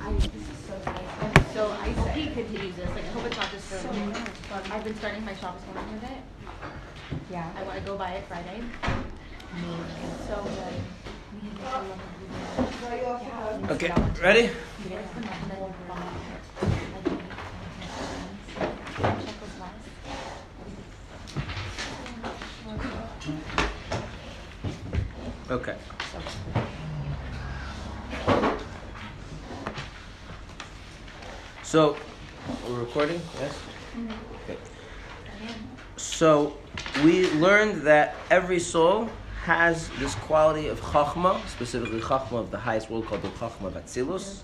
I, this is so nice. So I hope he continues this. Like I hope it's not just for me. But I've been starting my Shabbos morning with it. Yeah. I want to go buy it Friday. It's so good. Okay, ready? Okay. So, we're recording? Yes? Okay. So, we learned that every soul has this quality of chachma, specifically chachma of the highest world called the chachma of Atzilus.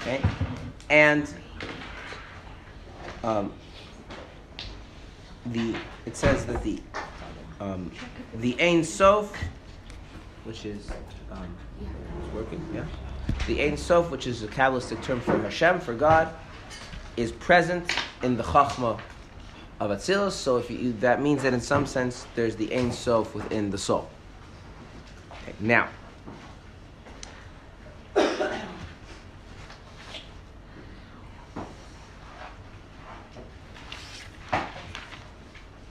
Okay? And um, the it says that the um, the Ein Sof, which is um, it's working, yeah. The Ein Sof, which is a Kabbalistic term for Hashem, for God, is present in the Chachma of Atzilus. So if you, that means that in some sense there's the Ein Sof within the soul. Okay, now.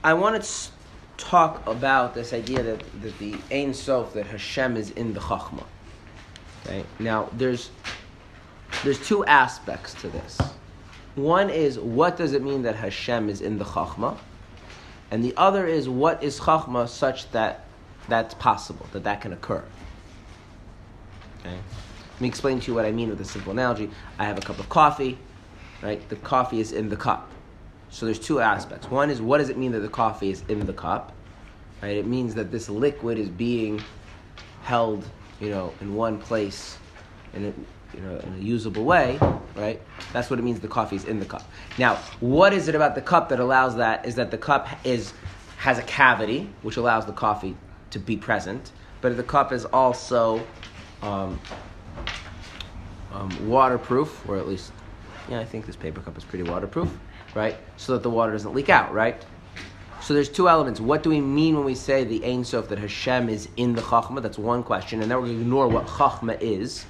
I want to talk about this idea that, that the Ein Sof, that Hashem is in the Chachma. Now, there's, there's two aspects to this. One is what does it mean that Hashem is in the Chachma? And the other is what is Chachma such that that's possible, that that can occur. Okay? Let me explain to you what I mean with a simple analogy. I have a cup of coffee, right? The coffee is in the cup. So there's two aspects. One is what does it mean that the coffee is in the cup? Right? It means that this liquid is being held, you know, in one place in a, you know, in a usable way, right? That's what it means the coffee is in the cup. Now, what is it about the cup that allows that? Is that the cup is has a cavity which allows the coffee to be present, but the cup is also um, um, waterproof, or at least, yeah, I think this paper cup is pretty waterproof, right? So that the water doesn't leak out, right? So there's two elements. What do we mean when we say the Ein Sof that Hashem is in the Chachma? That's one question, and then we're going to ignore what Chachma is.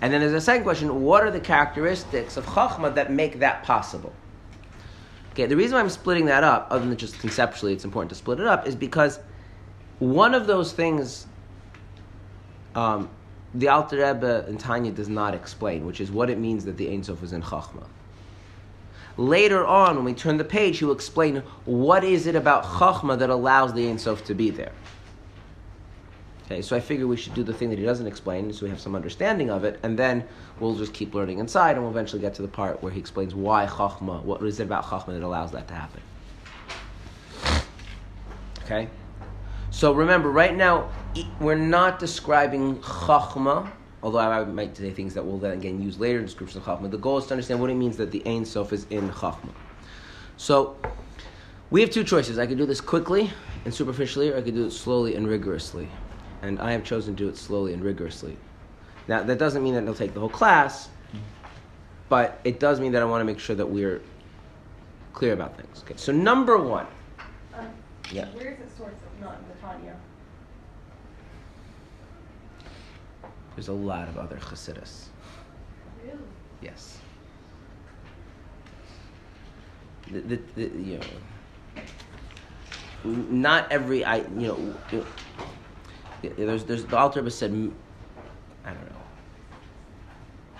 And then there's a second question: What are the characteristics of Chachma that make that possible? Okay, the reason why I'm splitting that up, other than just conceptually, it's important to split it up, is because one of those things um, the Alter Rebbe and Tanya does not explain, which is what it means that the Ein Sof is in Chachma. Later on, when we turn the page, he will explain what is it about Chachma that allows the Ein Sof to be there. Okay, so I figure we should do the thing that he doesn't explain, so we have some understanding of it, and then we'll just keep learning inside, and we'll eventually get to the part where he explains why Chachma, what is it about Chachma that allows that to happen. Okay? So remember, right now, we're not describing Chachma, although I might say things that will then again use later in description of Chachma. The goal is to understand what it means that the Ein Sof is in Chachma. So, we have two choices. I could do this quickly and superficially, or I could do it slowly and rigorously. And I have chosen to do it slowly and rigorously. Now, that doesn't mean that it'll take the whole class, but it does mean that I want to make sure that we're clear about things. Okay, so number one. Um, Yeah. Where is it sourced of not in the Tanya? There's a lot of other Chassidus. Really? Yes. The, the, the, you know, not every I you know, you know there's there's the Rebbe said I don't know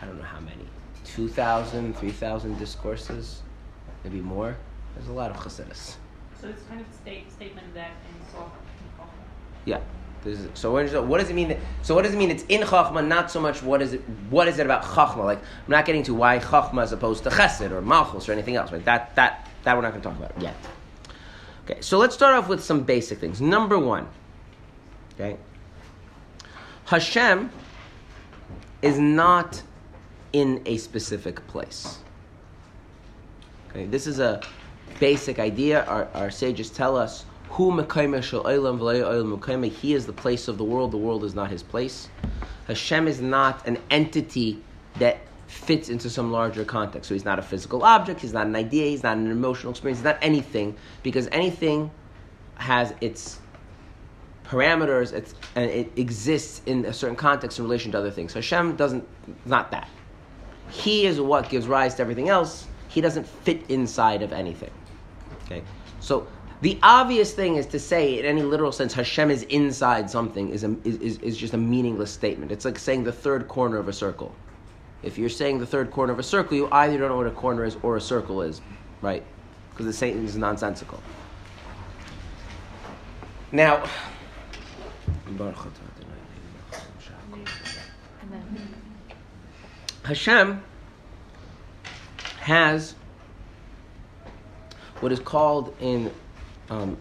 I don't know how many 2,000, 3,000 discourses, maybe more. There's a lot of Chassidus. So it's kind of a state, statement that Ein Sof Yeah. So what does it mean? That, so what does it mean? It's in Chachma, not so much what is it? What is it about Chachma? Like I'm not getting to why Chachma as opposed to Chesed or Malchus or anything else. Right? That that that we're not going to talk about yet. Okay. So let's start off with some basic things. Number one. Okay. Hashem is not in a specific place. Okay. This is a basic idea. Our, our sages tell us Hu mekomo shel. He is the place of the world. The world is not his place. Hashem is not an entity that fits into some larger context. So he's not a physical object. He's not an idea. He's not an emotional experience. He's not anything because anything has its parameters, it's, and it exists in a certain context in relation to other things. So Hashem doesn't, not that. He is what gives rise to everything else. He doesn't fit inside of anything. Okay? So the obvious thing is to say, in any literal sense, Hashem is inside something is, a, is, is, just a meaningless statement. It's like saying the third corner of a circle. If you're saying the third corner of a circle, you either don't know what a corner is or a circle is, right? Because the statement is nonsensical. Now, Hashem has what is called in um,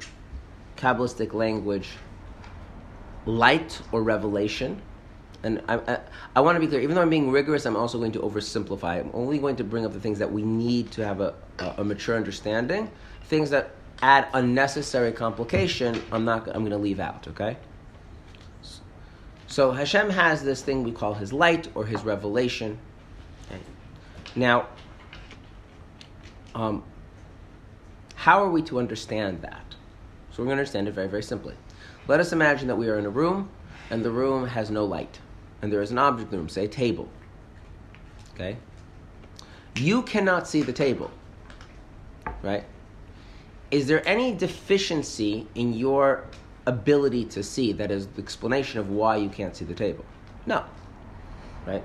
Kabbalistic language light or revelation. And I, I, I want to be clear, even though I'm being rigorous, I'm also going to oversimplify. I'm only going to bring up the things that we need to have a, a, a mature understanding. Things that add unnecessary complication, I'm not. I'm going to leave out. Okay. So Hashem has this thing we call His light or His revelation. Okay. Now, um, how are we to understand that? So we're going to understand it very, very simply. Let us imagine that we are in a room, and the room has no light, and there is an object in the room, say a table. Okay. You cannot see the table, right? Is there any deficiency in your ability to see that is the explanation of why you can't see the table? No. Right?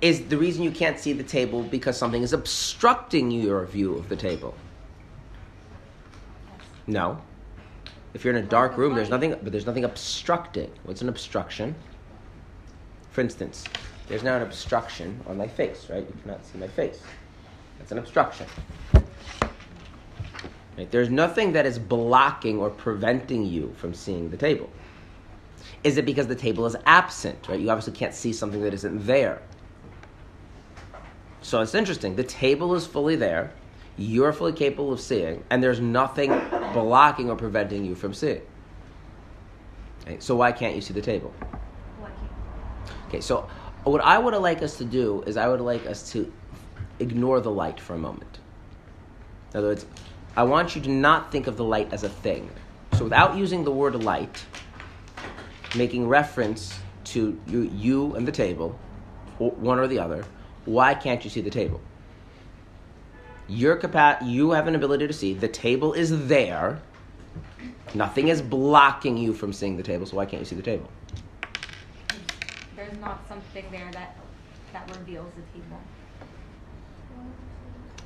Is the reason you can't see the table because something is obstructing your view of the table? No. If you're in a dark room, there's nothing but there's nothing obstructing. What's an obstruction? For instance, there's now an obstruction on my face, right? You cannot see my face. That's an obstruction. Right? There's nothing that is blocking or preventing you from seeing the table. Is it because the table is absent? Right? You obviously can't see something that isn't there. So it's interesting. The table is fully there. You're fully capable of seeing, and there's nothing blocking or preventing you from seeing. Okay, so why can't you see the table? Okay, so what I would like us to do is I would like us to ignore the light for a moment. In other words, I want you to not think of the light as a thing. So without using the word light, making reference to you, you and the table, or one or the other, why can't you see the table? Your capa- you have an ability to see. The table is there. Nothing is blocking you from seeing the table, so why can't you see the table? There's not something there that that reveals the table.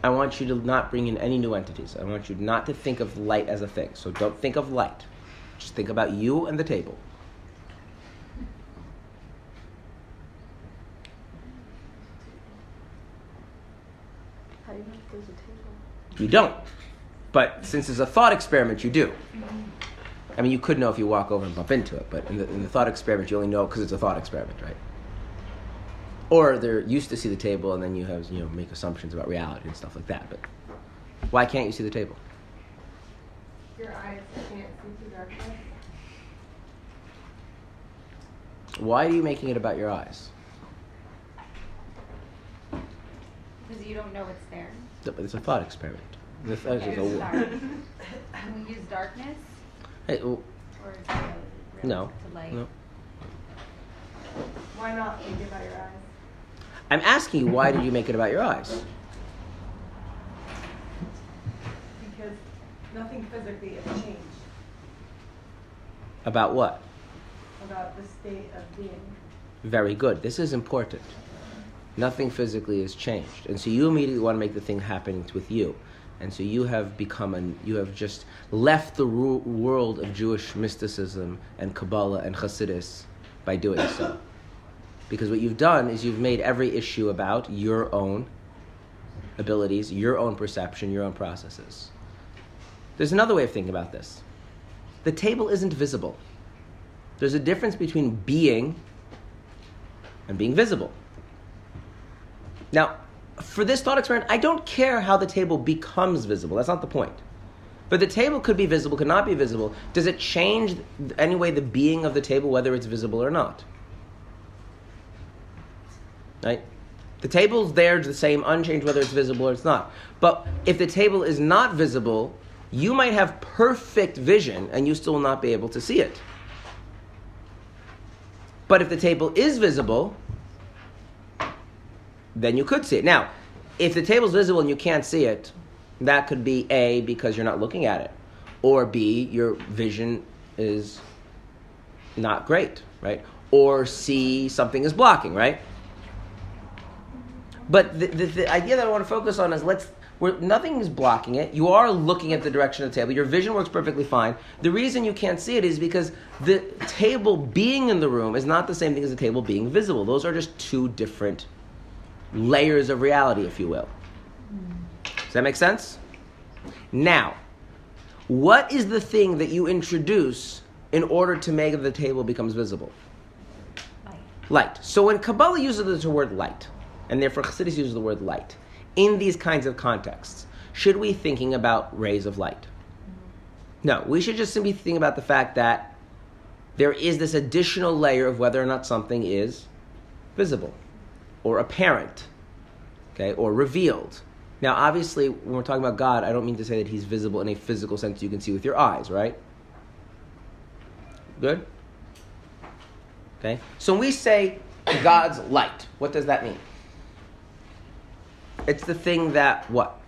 I want you to not bring in any new entities. I want you not to think of light as a thing. So don't think of light. Just think about you and the table. How do you know if there's a table? You don't. But since it's a thought experiment, you do. I mean, you could know if you walk over and bump into it, but in the, in the thought experiment, you only know because it's a thought experiment, right? Or they're used to see the table, and then you have you know make assumptions about reality and stuff like that. But why can't you see the table? Your eyes can't see through darkness. Why are you making it about your eyes? Because you don't know it's there. But It's a thought experiment. Thought Okay, is a-. Can we use darkness Hey, well, or is it no, to light? no. Why not think about your eyes? I'm asking you, why did you make it about your eyes? Because nothing physically has changed About what? about the state of being. Very good. This is important. Nothing physically has changed, and so you immediately want to make the thing happen with you, and so you have become an you have just left the ru- world of Jewish mysticism and Kabbalah and Chassidus by doing so, because what you've done is you've made every issue about your own abilities, your own perception, your own processes. There's another way of thinking about this. The table isn't visible. There's a difference between being and being visible. Now, for this thought experiment, I don't care how the table becomes visible. That's not the point. But the table could be visible, could not be visible. Does it change any way the being of the table, whether it's visible or not? Right? The table's there the same, unchanged whether it's visible or it's not. But if the table is not visible, You might have perfect vision and you still will not be able to see it. But if the table is visible, then you could see it. Now, if the table is visible and you can't see it, that could be A, because you're not looking at it, or B, your vision is not great, right? Or C, something is blocking, right? But the, the, the idea that I want to focus on is let's where nothing is blocking it. You are looking at the direction of the table. Your vision works perfectly fine. The reason you can't see it is because the table being in the room is not the same thing as the table being visible. Those are just two different layers of reality, if you will. Does that make sense? Now, what is the thing that you introduce in order to make the table becomes visible? Light. Light. So when Kabbalah uses the word light, and therefore Chassidus uses the word light, in these kinds of contexts, should we be thinking about rays of light? No, we should just simply think about the fact that there is this additional layer of whether or not something is visible or apparent, okay, or revealed. Now, obviously, when we're talking about God, I don't mean to say that He's visible in a physical sense you can see with your eyes, right? Good? Okay? So when we say God's light, what does that mean? It's the thing that what?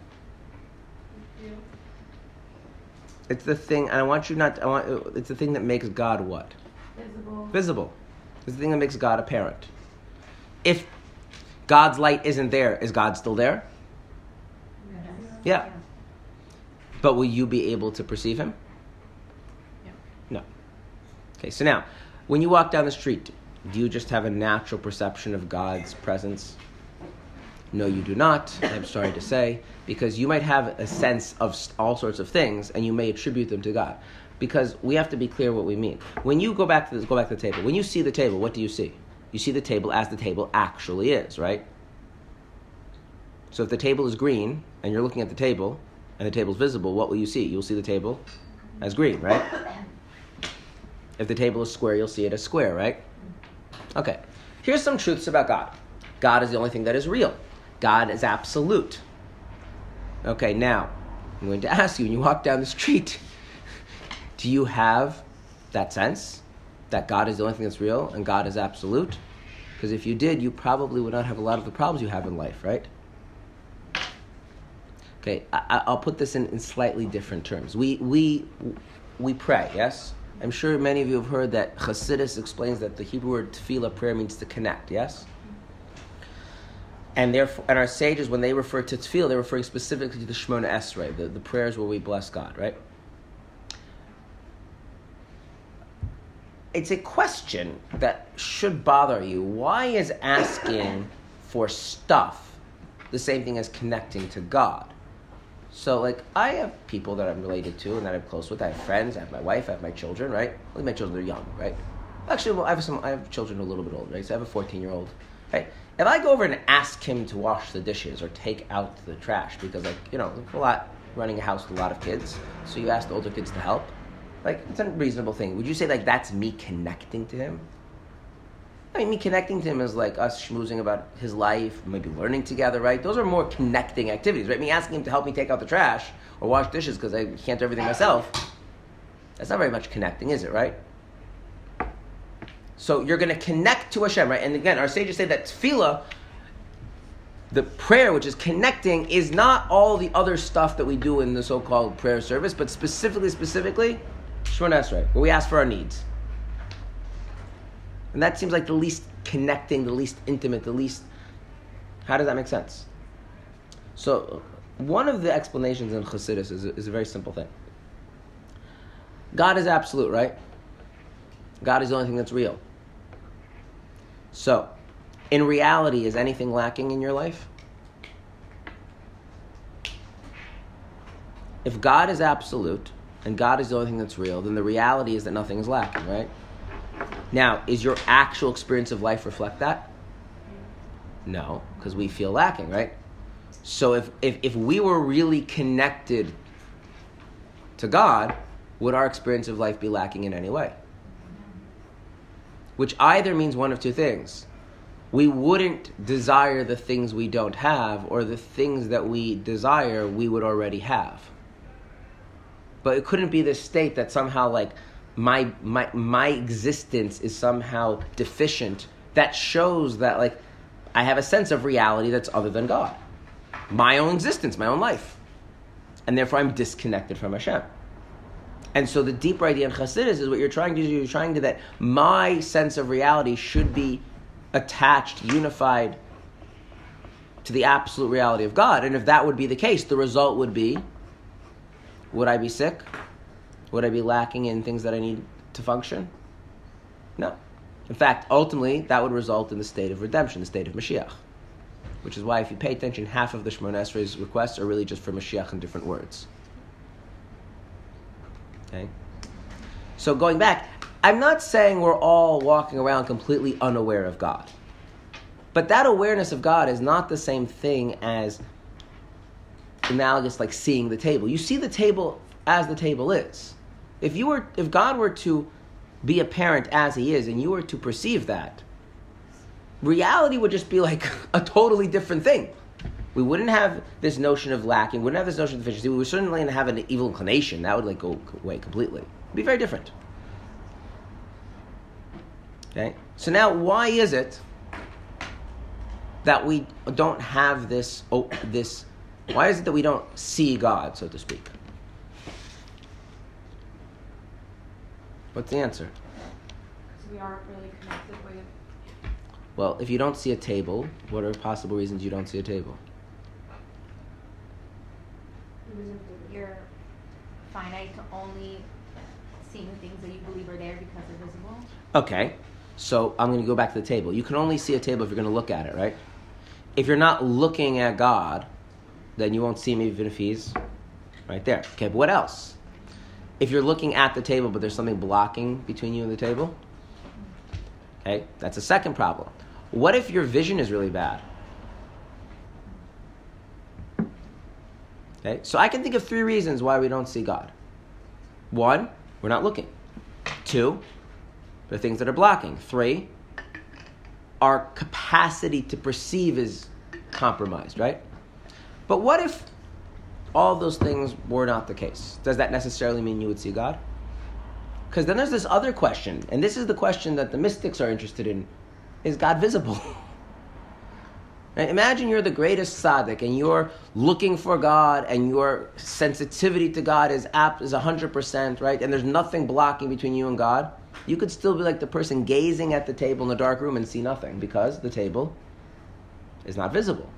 It's the thing, and I want you not. I want. It's the thing that makes God what? Visible. Visible. It's the thing that makes God apparent. If God's light isn't there, is God still there? Yeah. But will you be able to perceive Him? Yeah. No. Okay. So now, when you walk down the street, do you just have a natural perception of God's presence? No, you do not. I'm sorry to say, because you might have a sense of all sorts of things, and you may attribute them to God. Because we have to be clear what we mean. When you go back to this, go back to the table. When you see the table, what do you see? You see the table as the table actually is, right? So if the table is green and you're looking at the table and the table's visible, what will you see? You'll see the table as green, right? If the table is square, you'll see it as square, right? Okay. Here's some truths about God. God is the only thing that is real. God is absolute. Okay, now, I'm going to ask you when you walk down the street, do you have that sense that God is the only thing that's real and God is absolute? Because if you did, you probably would not have a lot of the problems you have in life, right? Okay, I, I- I'll put this in, in slightly different terms. We, we, we pray, yes? I'm sure many of you have heard that Chassidus explains that the Hebrew word tefillah, prayer, means to connect, yes? And therefore, and our sages, when they refer to tefillah, they're referring specifically to the Shemona Esrei, the, the prayers where we bless God, right? It's a question that should bother you. Why is asking for stuff the same thing as connecting to God? So, like, I have people that I'm related to and that I'm close with. I have friends. I have my wife. I have my children. Right? Only my children are young. Right? Actually, well, I have some. I have children a little bit older. Right? So I have a 14 year old. Right? If I go over and ask him to wash the dishes or take out the trash because, like, you know, a lot running a house with a lot of kids, so you ask the older kids to help. Like, it's a reasonable thing. Would you say like that's me connecting to him? I mean, me connecting to him is like us schmoozing about his life, maybe learning together, right? Those are more connecting activities, right? Me asking him to help me take out the trash or wash dishes because I can't do everything myself. That's not very much connecting, is it, right? So you're going to connect to Hashem, right? And again, our sages say that tefillah, the prayer, which is connecting, is not all the other stuff that we do in the so-called prayer service, but specifically, specifically, Shemona Esrei, where we ask for our needs. And that seems like the least connecting, the least intimate, the least. How does that make sense? So, one of the explanations in Chassidus is is a very simple thing. God is absolute, right? God is the only thing that's real. So, in reality, is anything lacking in your life? If God is absolute and God is the only thing that's real, then the reality is that nothing is lacking, right? Now, is your actual experience of life reflect that? No, because we feel lacking, right? So if, if, if we were really connected to God, would our experience of life be lacking in any way? Which either means one of two things. We wouldn't desire the things we don't have, or the things that we desire we would already have. But it couldn't be this state that somehow like my my my existence is somehow deficient. That shows that like I have a sense of reality that's other than God, my own existence, my own life, and therefore I'm disconnected from Hashem. And so the deeper idea in Chassidus is what you're trying to do. You're trying to that my sense of reality should be attached, unified to the absolute reality of God. And if that would be the case, the result would be would I be sick? Would I be lacking in things that I need to function? No. In fact, ultimately, that would result in the state of redemption, the state of Mashiach. Which is why, if you pay attention, half of the Shemona Esrei's requests are really just for Mashiach in different words. Okay? So, going back, I'm not saying we're all walking around completely unaware of God. But that awareness of God is not the same thing as analogous like seeing the table. You see the table as the table is. If you were if God were to be apparent as he is and you were to perceive that, reality would just be like a totally different thing. We wouldn't have this notion of lacking, we wouldn't have this notion of deficiency, we would certainly have an evil inclination. That would like go away completely. It'd be very different. Okay? So now why is it that we don't have this oh, this why is it that we don't see God, so to speak? What's the answer? Because we aren't really connected with. Well, if you don't see a table, what are possible reasons you don't see a table? You're finite to only seeing things that you believe are there because they're visible. Okay, so I'm going to go back to the table. You can only see a table if you're going to look at it, right? If you're not looking at God, then you won't see him even if he's right there. Okay, but what else? If you're looking at the table, but there's something blocking between you and the table, okay, that's a second problem. What if your vision is really bad? Okay, so I can think of three reasons why we don't see God. One, we're not looking. Two, are things that are blocking. Three, our capacity to perceive is compromised, right? But what if all those things were not the case? Does that necessarily mean you would see God? Because then there's this other question, and this is the question that the mystics are interested in is God visible? Imagine you're the greatest tzaddik and you're looking for God and your sensitivity to God is apt is 100%, right? And there's nothing blocking between you and God. You could still be like the person gazing at the table in the dark room and see nothing because the table is not visible.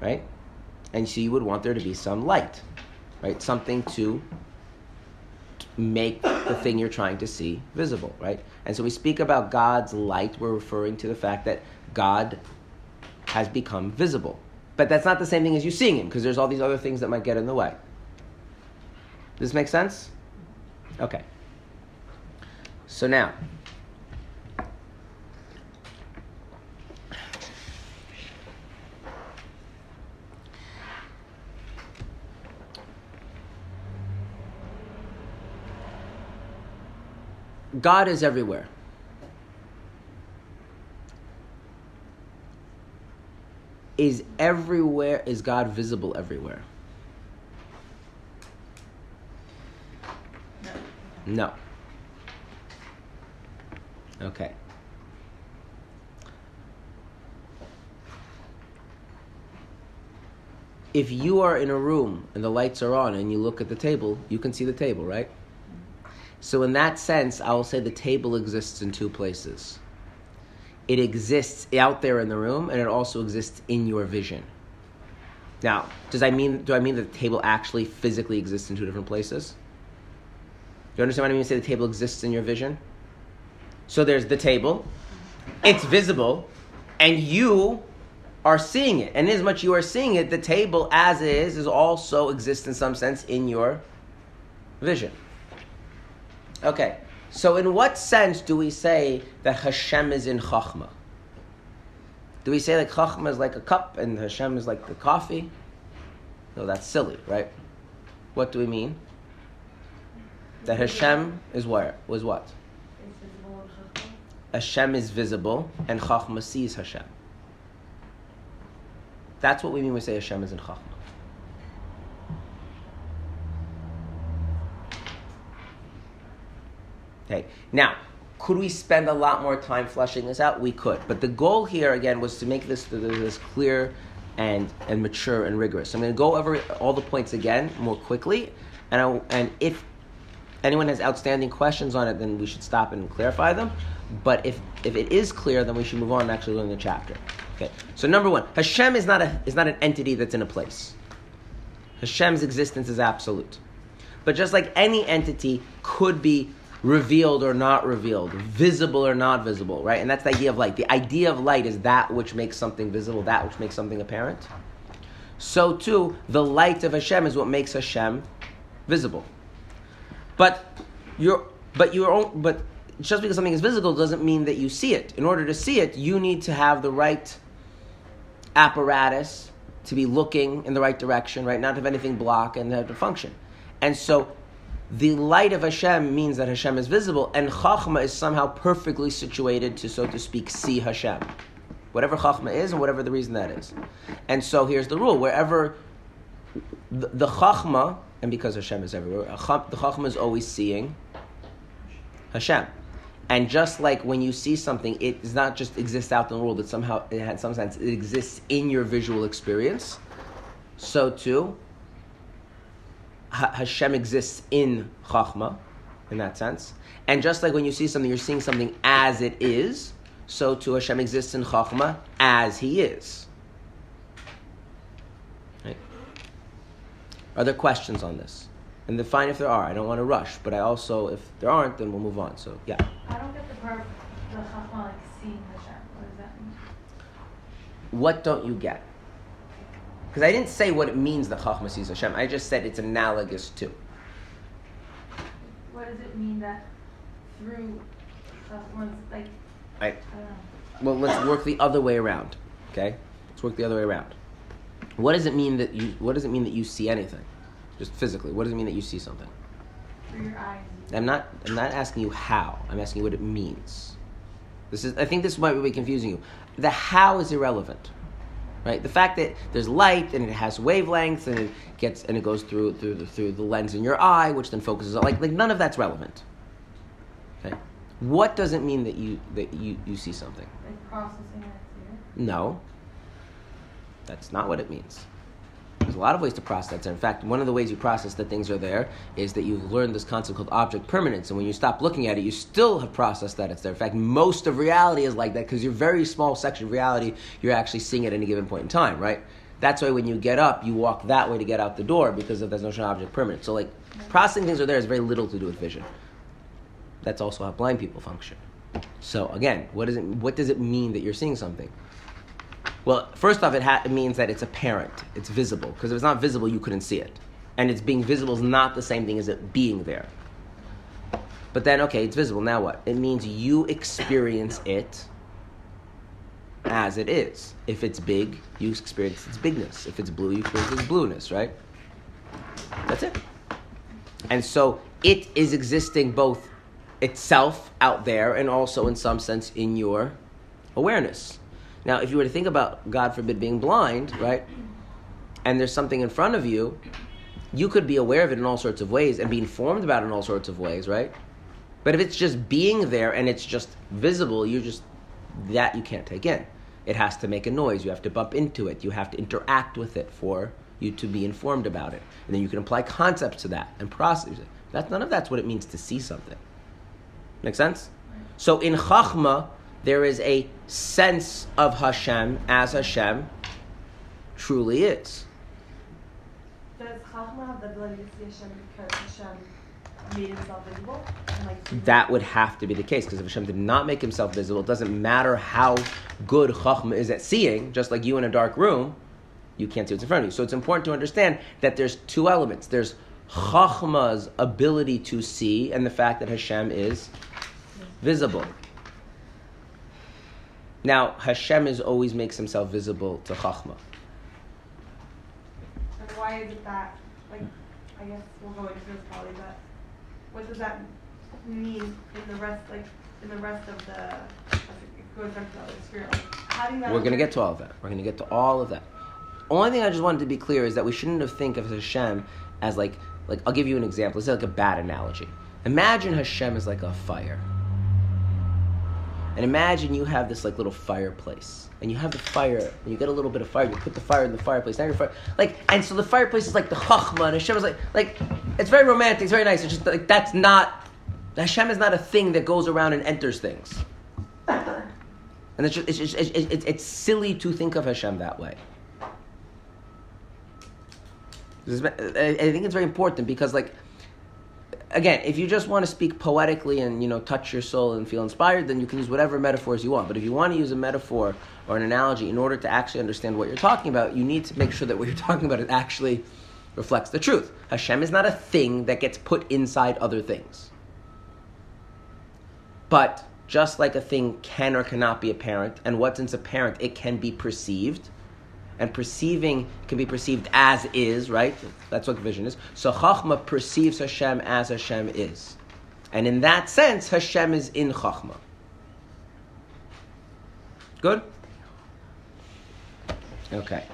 Right? And so you would want there to be some light, right? Something to make the thing you're trying to see visible, right? And so we speak about God's light, we're referring to the fact that God has become visible. But that's not the same thing as you seeing him, because there's all these other things that might get in the way. Does this make sense? Okay. So now, God is everywhere. Is everywhere, is God visible everywhere? No. Okay. If you are in a room and the lights are on and you look at the table, you can see the table, right? So, in that sense, I will say the table exists in two places. It exists out there in the room, and it also exists in your vision. Now, does I mean do I mean that the table actually physically exists in two different places? Do you understand what I mean? Say the table exists in your vision. So there's the table, it's visible, and you are seeing it. And as much you are seeing it, the table as it is is also exists in some sense in your vision. Okay, so in what sense do we say that Hashem is in Chachma? Do we say that Chachma is like a cup and Hashem is like the coffee? No, that's silly, right? What do we mean? That Hashem is where? Was what? Hashem is visible and Chachma sees Hashem. That's what we mean when we say Hashem is in Chachma. Okay. Now, could we spend a lot more time fleshing this out? We could. But the goal here again was to make this this clear and and mature and rigorous. So I'm going to go over all the points again more quickly, and I, and if anyone has outstanding questions on it, then we should stop and clarify them. But if if it is clear, then we should move on and actually learn the chapter. Okay. So number one, Hashem is not a is not an entity that's in a place. Hashem's existence is absolute. But just like any entity could be revealed or not revealed, visible or not visible, right? And that's the idea of light. The idea of light is that which makes something visible, that which makes something apparent. So too, the light of Hashem is what makes Hashem visible. But your but your own but just because something is visible doesn't mean that you see it. In order to see it, you need to have the right apparatus to be looking in the right direction, right? Not have anything block and have to function. And so the light of Hashem means that Hashem is visible, and Chachma is somehow perfectly situated to, so to speak, see Hashem. Whatever Chachma is, and whatever the reason that is. And so here's the rule wherever the, the Chachma, and because Hashem is everywhere, the Chachma is always seeing Hashem. And just like when you see something, it does not just exist out in the world, it somehow, had some sense, it exists in your visual experience. So too, Hashem exists in Chachma, in that sense. And just like when you see something, you're seeing something as it is, so too Hashem exists in Chachma as He is. Right? Are there questions on this? And then fine if there are. I don't want to rush, but I also, if there aren't, then we'll move on. So, yeah. I don't get the part, the Chachma, like seeing Hashem. What does that mean? What don't you get? Because I didn't say what it means that Chachma sees Hashem. I just said it's analogous to. What does it mean that through uh, Chachma's, like, I, I well, let's work the other way around. Okay, let's work the other way around. What does it mean that you? What does it mean that you see anything? Just physically, what does it mean that you see something? Through your eyes. I'm not. I'm not asking you how. I'm asking you what it means. This is. I think this might be confusing you. The how is irrelevant, right? The fact that there's light and it has wavelengths and it gets and it goes through through the, through the lens in your eye, which then focuses on like like none of that's relevant. Okay. What does it mean that you that you, you see something? Like processing it. No. That's not what it means. There's a lot of ways to process that. In fact, one of the ways you process that things are there is that you've learned this concept called object permanence. And when you stop looking at it, you still have processed that it's there. In fact, most of reality is like that because your very small section of reality, you're actually seeing at any given point in time, right? That's why when you get up, you walk that way to get out the door because of this notion of object permanence. So, like, processing things are there has very little to do with vision. That's also how blind people function. So, again, what, is it, what does it mean that you're seeing something? Well, first off, it, ha- it means that it's apparent, it's visible. Because if it's not visible, you couldn't see it. And it's being visible is not the same thing as it being there. But then, okay, it's visible. Now what? It means you experience it as it is. If it's big, you experience its bigness. If it's blue, you experience its blueness, right? That's it. And so it is existing both itself out there and also, in some sense, in your awareness. Now, if you were to think about, God forbid, being blind, right, and there's something in front of you, you could be aware of it in all sorts of ways and be informed about it in all sorts of ways, right? But if it's just being there and it's just visible, you just, that you can't take in. It has to make a noise. You have to bump into it. You have to interact with it for you to be informed about it. And then you can apply concepts to that and process it. That's, none of that's what it means to see something. Make sense? So in Chachma, there is a sense of Hashem as Hashem truly is. Does Chachma have the ability to see Hashem because Hashem made himself visible? Like That would have to be the case because if Hashem did not make himself visible, it doesn't matter how good Chachma is at seeing, just like you in a dark room, you can't see what's in front of you. So it's important to understand that there's two elements. There's Chachma's ability to see and the fact that Hashem is visible. Now, Hashem is always makes himself visible to Chachma. And why is it that, like, I guess we'll go into this probably, but what does that mean in the rest, like, in the rest of the, going back to the other spirit, like, how do you We're going to get to all of that. We're going to get to all of that. Only thing I just wanted to be clear is that we shouldn't have think of Hashem as like, like I'll give you an example. Say like a bad analogy. Imagine Hashem is like a fire. And imagine you have this like little fireplace, and you have the fire, and you get a little bit of fire. You put the fire in the fireplace. Now you're fire, like, and so the fireplace is like the chachma, and Hashem is like, like, it's very romantic, it's very nice. It's just like that's not Hashem is not a thing that goes around and enters things. And it's, just, it's, just, it's, it's, it's silly to think of Hashem that way. I think it's very important because, like, again, if you just want to speak poetically and you know touch your soul and feel inspired, then you can use whatever metaphors you want. But if you want to use a metaphor or an analogy in order to actually understand what you're talking about, you need to make sure that what you're talking about it actually reflects the truth. Hashem is not a thing that gets put inside other things. But just like a thing can or cannot be apparent, and what's apparent, it can be perceived. And perceiving can be perceived as is, right? That's what vision is. So Chachma perceives Hashem as Hashem is. And in that sense, Hashem is in Chachma. Good? Okay.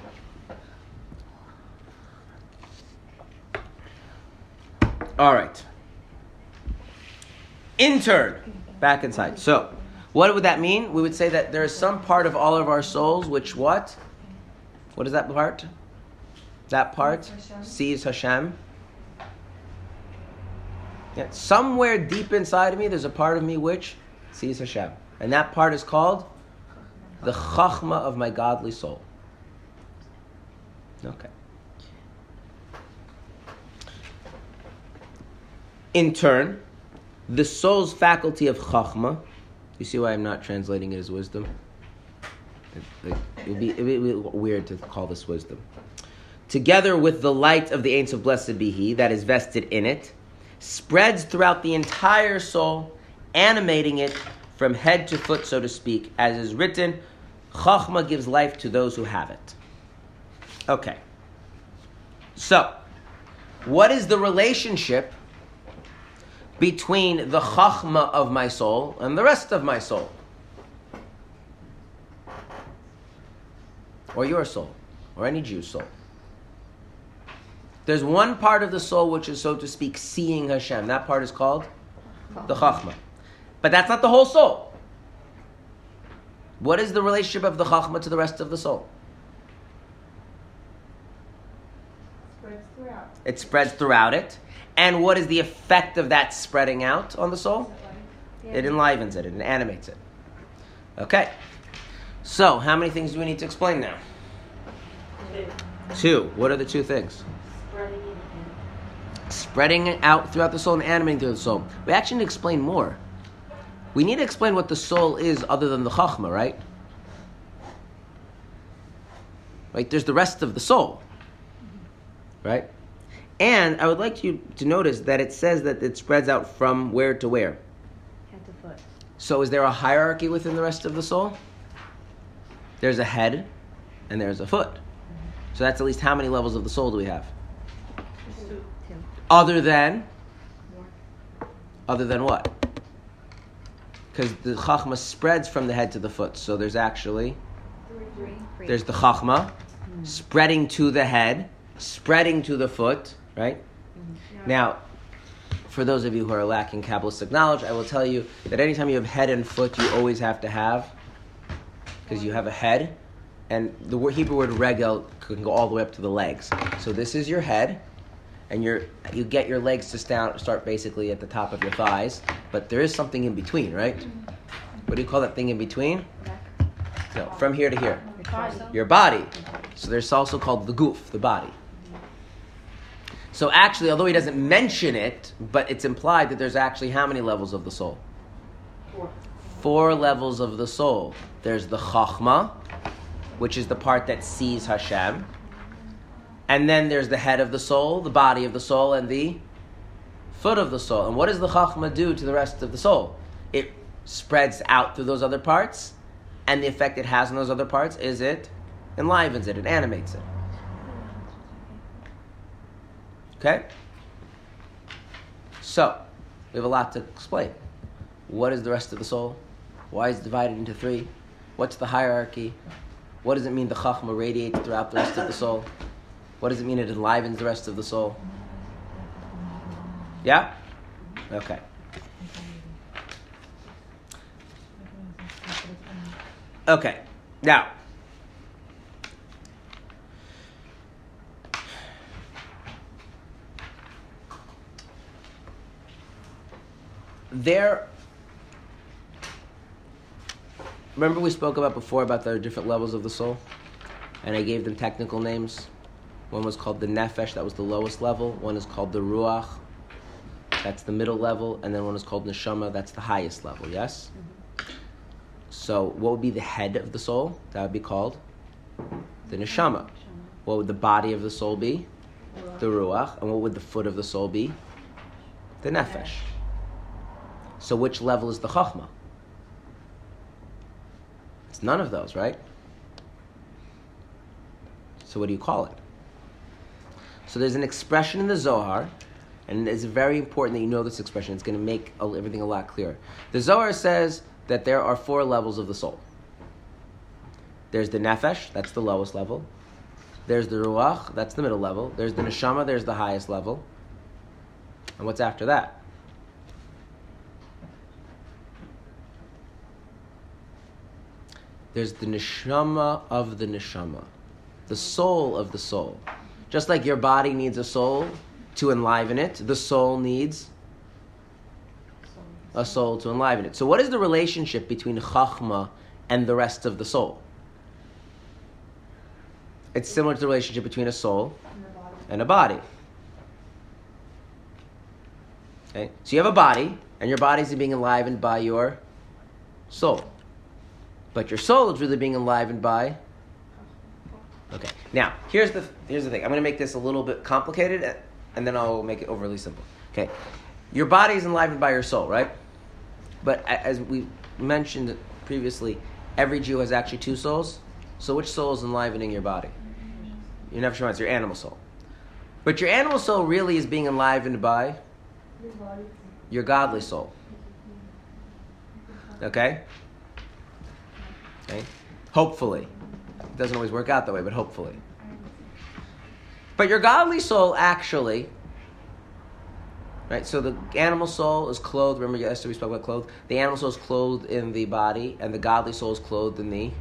All right. In turn, back inside. So, what would that mean? We would say that there is some part of all of our souls which what? What is that part? That part Hashem. sees Hashem. Yeah, somewhere deep inside of me, there's a part of me which sees Hashem, and that part is called the chachma of my godly soul. Okay. In turn, the soul's faculty of chachma. You see why I'm not translating it as wisdom? It, it, it would be, weird to call this wisdom. Together with the light of the Ein Sof Blessed be He that is vested in it, spreads throughout the entire soul, animating it from head to foot, so to speak, as is written, Chachma gives life to those who have it. Okay. So, what is the relationship between the chachma of my soul and the rest of my soul? Or your soul, or any Jew's soul. There's one part of the soul which is, so to speak, seeing Hashem. That part is called the chachma. But that's not the whole soul. What is the relationship of the chachma to the rest of the soul? Spreads throughout. It spreads throughout it. And what is the effect of that spreading out on the soul? It enlivens it, it animates it. Okay. So, how many things do we need to explain now? Two. What are the two things? Spreading out throughout the soul and animating through the soul. We actually need to explain more. We need to explain what the soul is other than the chachma, right? Right? There's the rest of the soul. Right? And I would like you to notice that it says that it spreads out from where to where. Head to foot. So is there a hierarchy within the rest of the soul? There's a head and there's a foot. So that's at least how many levels of the soul do we have? Other than other than what? Because the chachma spreads from the head to the foot. So there's actually there's the chachma spreading to the head, spreading to the foot, right? Now, for those of you who are lacking Kabbalistic knowledge, I will tell you that anytime you have head and foot, you always have to have, because you have a head, and the Hebrew word regel can go all the way up to the legs. So this is your head, and your you get your legs to start, start basically at the top of your thighs, but there is something in between, right? What do you call that thing in between? No, from here to here. Your body. So there's also called the guf, the body. So actually, although he doesn't mention it, but it's implied that there's actually how many levels of the soul? Four. Levels of the soul. There's the chachma, which is the part that sees Hashem. And then there's the head of the soul, the body of the soul, and the foot of the soul. And what does the chachma do to the rest of the soul? It spreads out through those other parts, and the effect it has on those other parts is it enlivens it, it animates it. Okay? So, we have a lot to explain. What is the rest of the soul? Why is it divided into three? What's the hierarchy? What does it mean the chachma radiates throughout the rest of the soul? What does it mean it enlivens the rest of the soul? Yeah? Okay. Okay. Now, there. Remember we spoke about before about the different levels of the soul, and I gave them technical names. One was called the nefesh, that was the lowest level. One is called the ruach, that's the middle level, and then one is called neshama, that's the highest level. Yes. Mm-hmm. So, what would be the head of the soul? That would be called the neshama. What would the body of the soul be? The ruach. And what would the foot of the soul be? The nefesh. So, which level is the chachma? It's none of those, right? So, what do you call it? So, there's an expression in the Zohar, and it's very important that you know this expression. It's going to make everything a lot clearer. The Zohar says that there are four levels of the soul. There's the nefesh, that's the lowest level. There's the ruach, that's the middle level. There's the neshama, there's the highest level. And what's after that? There's the neshama of the neshama, the soul of the soul. Just like your body needs a soul to enliven it, the soul needs a soul to enliven it. So, what is the relationship between chachma and the rest of the soul? It's similar to the relationship between a soul and a body. Okay, so you have a body, and your body is being enlivened by your soul, but your soul is really being enlivened by. Okay, now here's the here's the thing. I'm going to make this a little bit complicated, and then I'll make it overly simple. Okay, your body is enlivened by your soul, right? But as we mentioned previously, every Jew has actually two souls. So which soul is enlivening your body? Your nefesh it's your animal soul. But your animal soul really is being enlivened by your godly soul. Okay? Okay? Hopefully. It doesn't always work out that way, but hopefully. But your godly soul actually Right? So the animal soul is clothed. Remember yesterday we spoke about clothed. The animal soul is clothed in the body, and the godly soul is clothed in the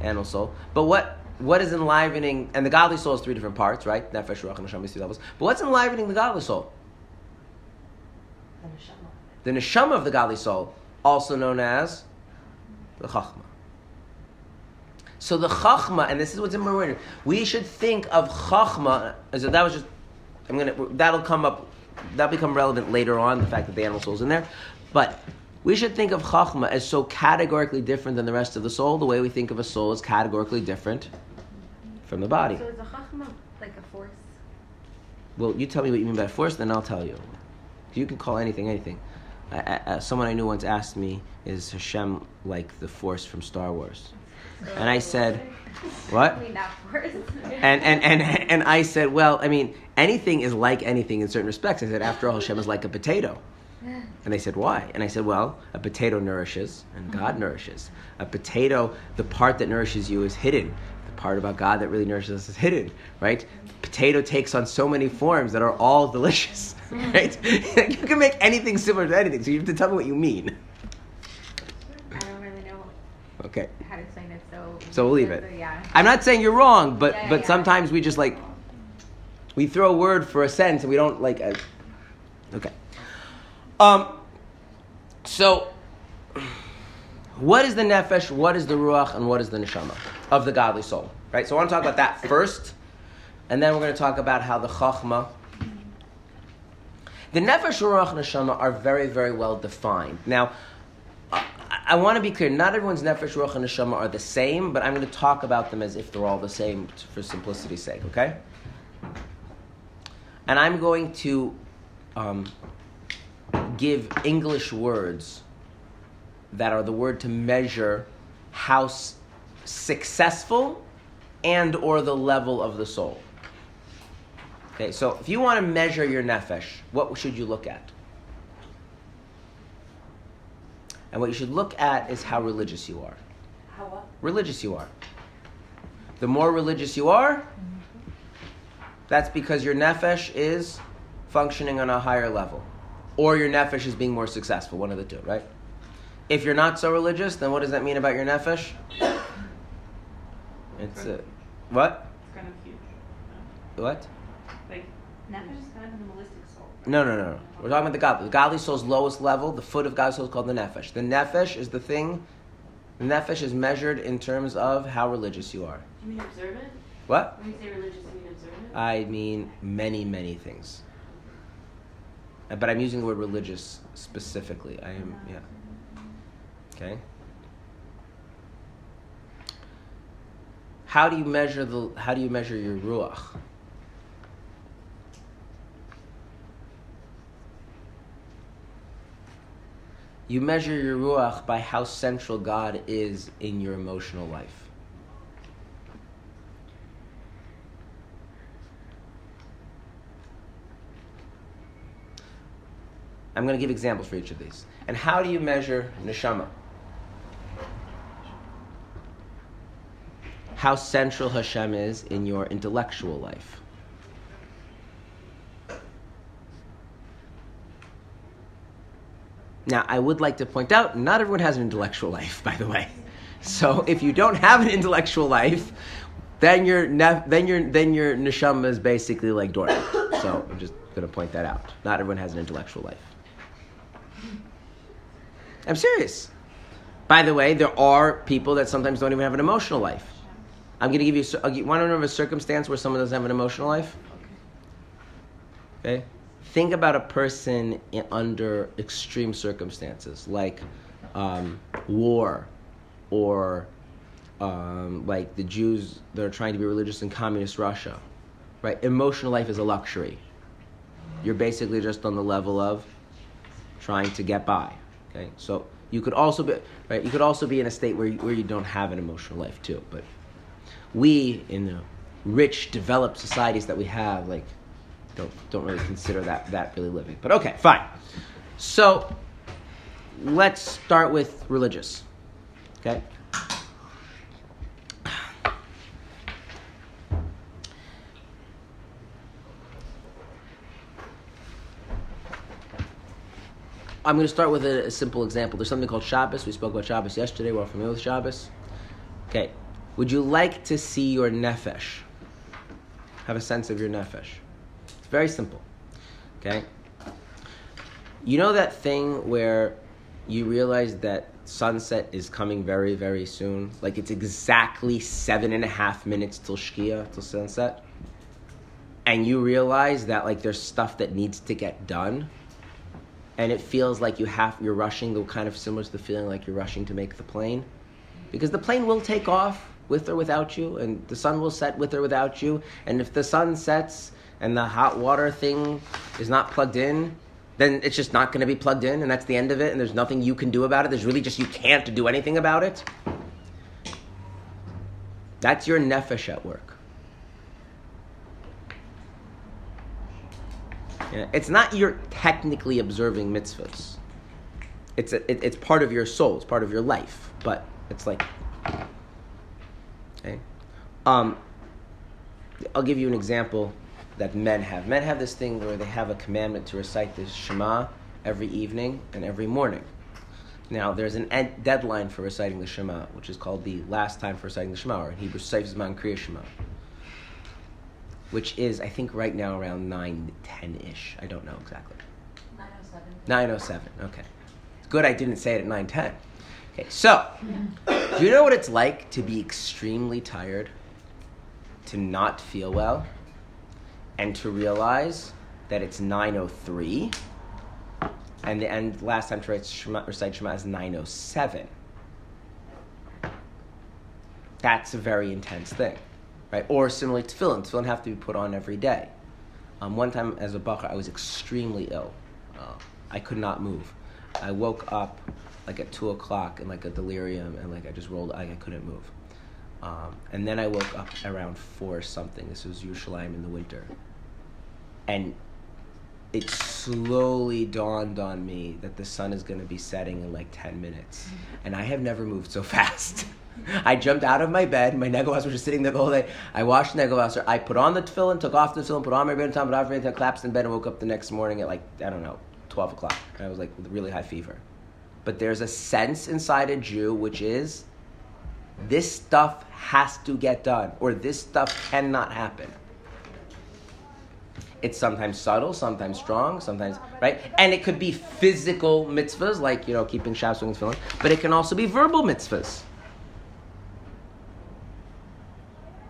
animal soul. But what what is enlivening? And the godly soul is three different parts, right? Nefesh, ruach, and neshama, three levels. But what's enlivening the godly soul? The neshama. The neshama of the godly soul, also known as the chachma. So the chachma, and this is what's in important. We should think of chachma. So that was just. I'm gonna. That'll come up that'll become relevant later on, the fact that the animal soul is in there. But we should think of Chachma as so categorically different than the rest of the soul, the way we think of a soul is categorically different from the body. So is a Chachma like a force? Well, you tell me what you mean by force, then I'll tell you. You can call anything anything. I, I, uh, someone I knew once asked me, "Is Hashem like the Force from Star Wars?" And I said, "What?" I mean, that force. and, and and and I said, "Well, I mean, anything is like anything in certain respects." I said, "After all, Hashem is like a potato." And they said, "Why?" And I said, "Well, a potato nourishes, and God mm-hmm. nourishes. A potato, the part that nourishes you is hidden. The part about God that really nourishes us is hidden, right? Potato takes on so many forms that are all delicious, mm. right? you can make anything similar to anything. So you have to tell me what you mean." I don't really know Okay. how to explain it, so. So we'll leave it. Yeah. I'm not saying you're wrong, but Yeah, but yeah. sometimes we just like we throw a word for a sentence and we don't like. A, okay. Um. So, what is the nefesh? What is the ruach? And what is the neshama of the godly soul? Right. So I want to talk about that first, and then we're going to talk about how the chachma. The nefesh, ruach, and neshama are very, very well defined. Now, I, want to be clear. Not everyone's nefesh, ruach, and neshama are the same, but I'm going to talk about them as if they're all the same for simplicity's sake. Okay? And I'm going to um, give English words that are the word to measure how s- successful and or the level of the soul. Okay, so if you want to measure your nefesh, what should you look at? And what you should look at is how religious you are. How what? Religious you are. The more religious you are, that's because your nefesh is functioning on a higher level. or your nefesh is being more successful. One of the two, right? If you're not so religious, then what does that mean about your nefesh? It's a, what? It's kind of huge. What? Like, Nefesh is kind of an holistic soul. No, no, no, no. We're talking about the godly. The godly soul's lowest level, the foot of God's soul is called the nefesh. The nefesh is the thing. The nefesh is measured in terms of how religious you are. You mean observant? What? When you say religious, you mean observant? I mean many, many things. But I'm using the word religious specifically. I am, yeah. Okay. How do you measure the? How do you measure your ruach? You measure your ruach by how central God is in your emotional life. I'm going to give examples for each of these. And how do you measure neshama? How central Hashem is in your intellectual life. Now, I would like to point out, not everyone has an intellectual life, by the way. So, if you don't have an intellectual life, then your then your then your neshama is basically like dormant. So, I'm just going to point that out. Not everyone has an intellectual life. I'm serious. By the way, there are people that sometimes don't even have an emotional life. I'm going to give you. Give, want to know of a circumstance where someone doesn't have an emotional life? Okay. Think about a person in, under extreme circumstances, like um, war, or um, like the Jews that are trying to be religious in communist Russia. Right. Emotional life is a luxury. You're basically just on the level of trying to get by. Okay, so you could also be right. You could also be in a state where you, where you don't have an emotional life too. But we in the rich, developed societies that we have, like, don't don't really consider that that really living. But okay, fine. So let's start with religious. Okay. I'm going to start with a, a, simple example. There's something called Shabbos. We spoke about Shabbos yesterday. We're all familiar with Shabbos. Okay. Would you like to see your nefesh? Have a sense of your nefesh. Very simple. Okay. You know that thing where you realize that sunset is coming very, very soon? Like it's exactly seven and a half minutes till Shkia, till sunset? And you realize that like there's stuff that needs to get done and it feels like you have you're rushing the kind of similar to the feeling like you're rushing to make the plane because the plane will take off with or without you and the sun will set with or without you and if the sun sets and the hot water thing is not plugged in then it's just not going to be plugged in and that's the end of it and there's nothing you can do about it there's really just you can't do anything about it that's your nefesh at work Yeah, it's not you're technically observing mitzvahs. It's a, it, it's part of your soul. It's part of your life. But it's like, okay. Um, I'll give you an example that men have. Men have this thing where they have a commandment to recite the Shema every evening and every morning. Now, there's an ed- deadline for reciting the Shema, which is called the last time for reciting the Shema, or in Hebrew, Sof Zman Kriya Shema which is I think right now around nine ten ish. I don't know exactly. Nine oh seven. Nine oh seven. Okay, it's good I didn't say it at nine ten. Okay, so do you know what it's like to be extremely tired, to not feel well, and to realize that it's nine oh three, and the end last time to recite Shema, is nine oh seven. That's a very intense thing right? Or similarly, tefillin. Tefillin have to be put on every day. Um, one time as a bochur, I was extremely ill. Uh, I could not move. I woke up like at two o'clock in like a delirium, and like I just rolled. I couldn't move. Um, and then I woke up around four something. This was Yerushalayim in the winter, and it slowly dawned on me that the sun is going to be setting in like ten minutes, and I have never moved so fast. I jumped out of my bed. My negel vasser were just sitting there the whole day. I washed the negel vasser. I put on the tefillin, took off the tefillin, put on my time, put on my collapsed in bed, and woke up the next morning at like, I don't know, 12 o'clock. I was like with really high fever. But there's a sense inside a Jew which is this stuff has to get done or this stuff cannot happen. It's sometimes subtle, sometimes strong, sometimes right, and it could be physical mitzvahs like you know keeping Shabbos and tefillin, but it can also be verbal mitzvahs,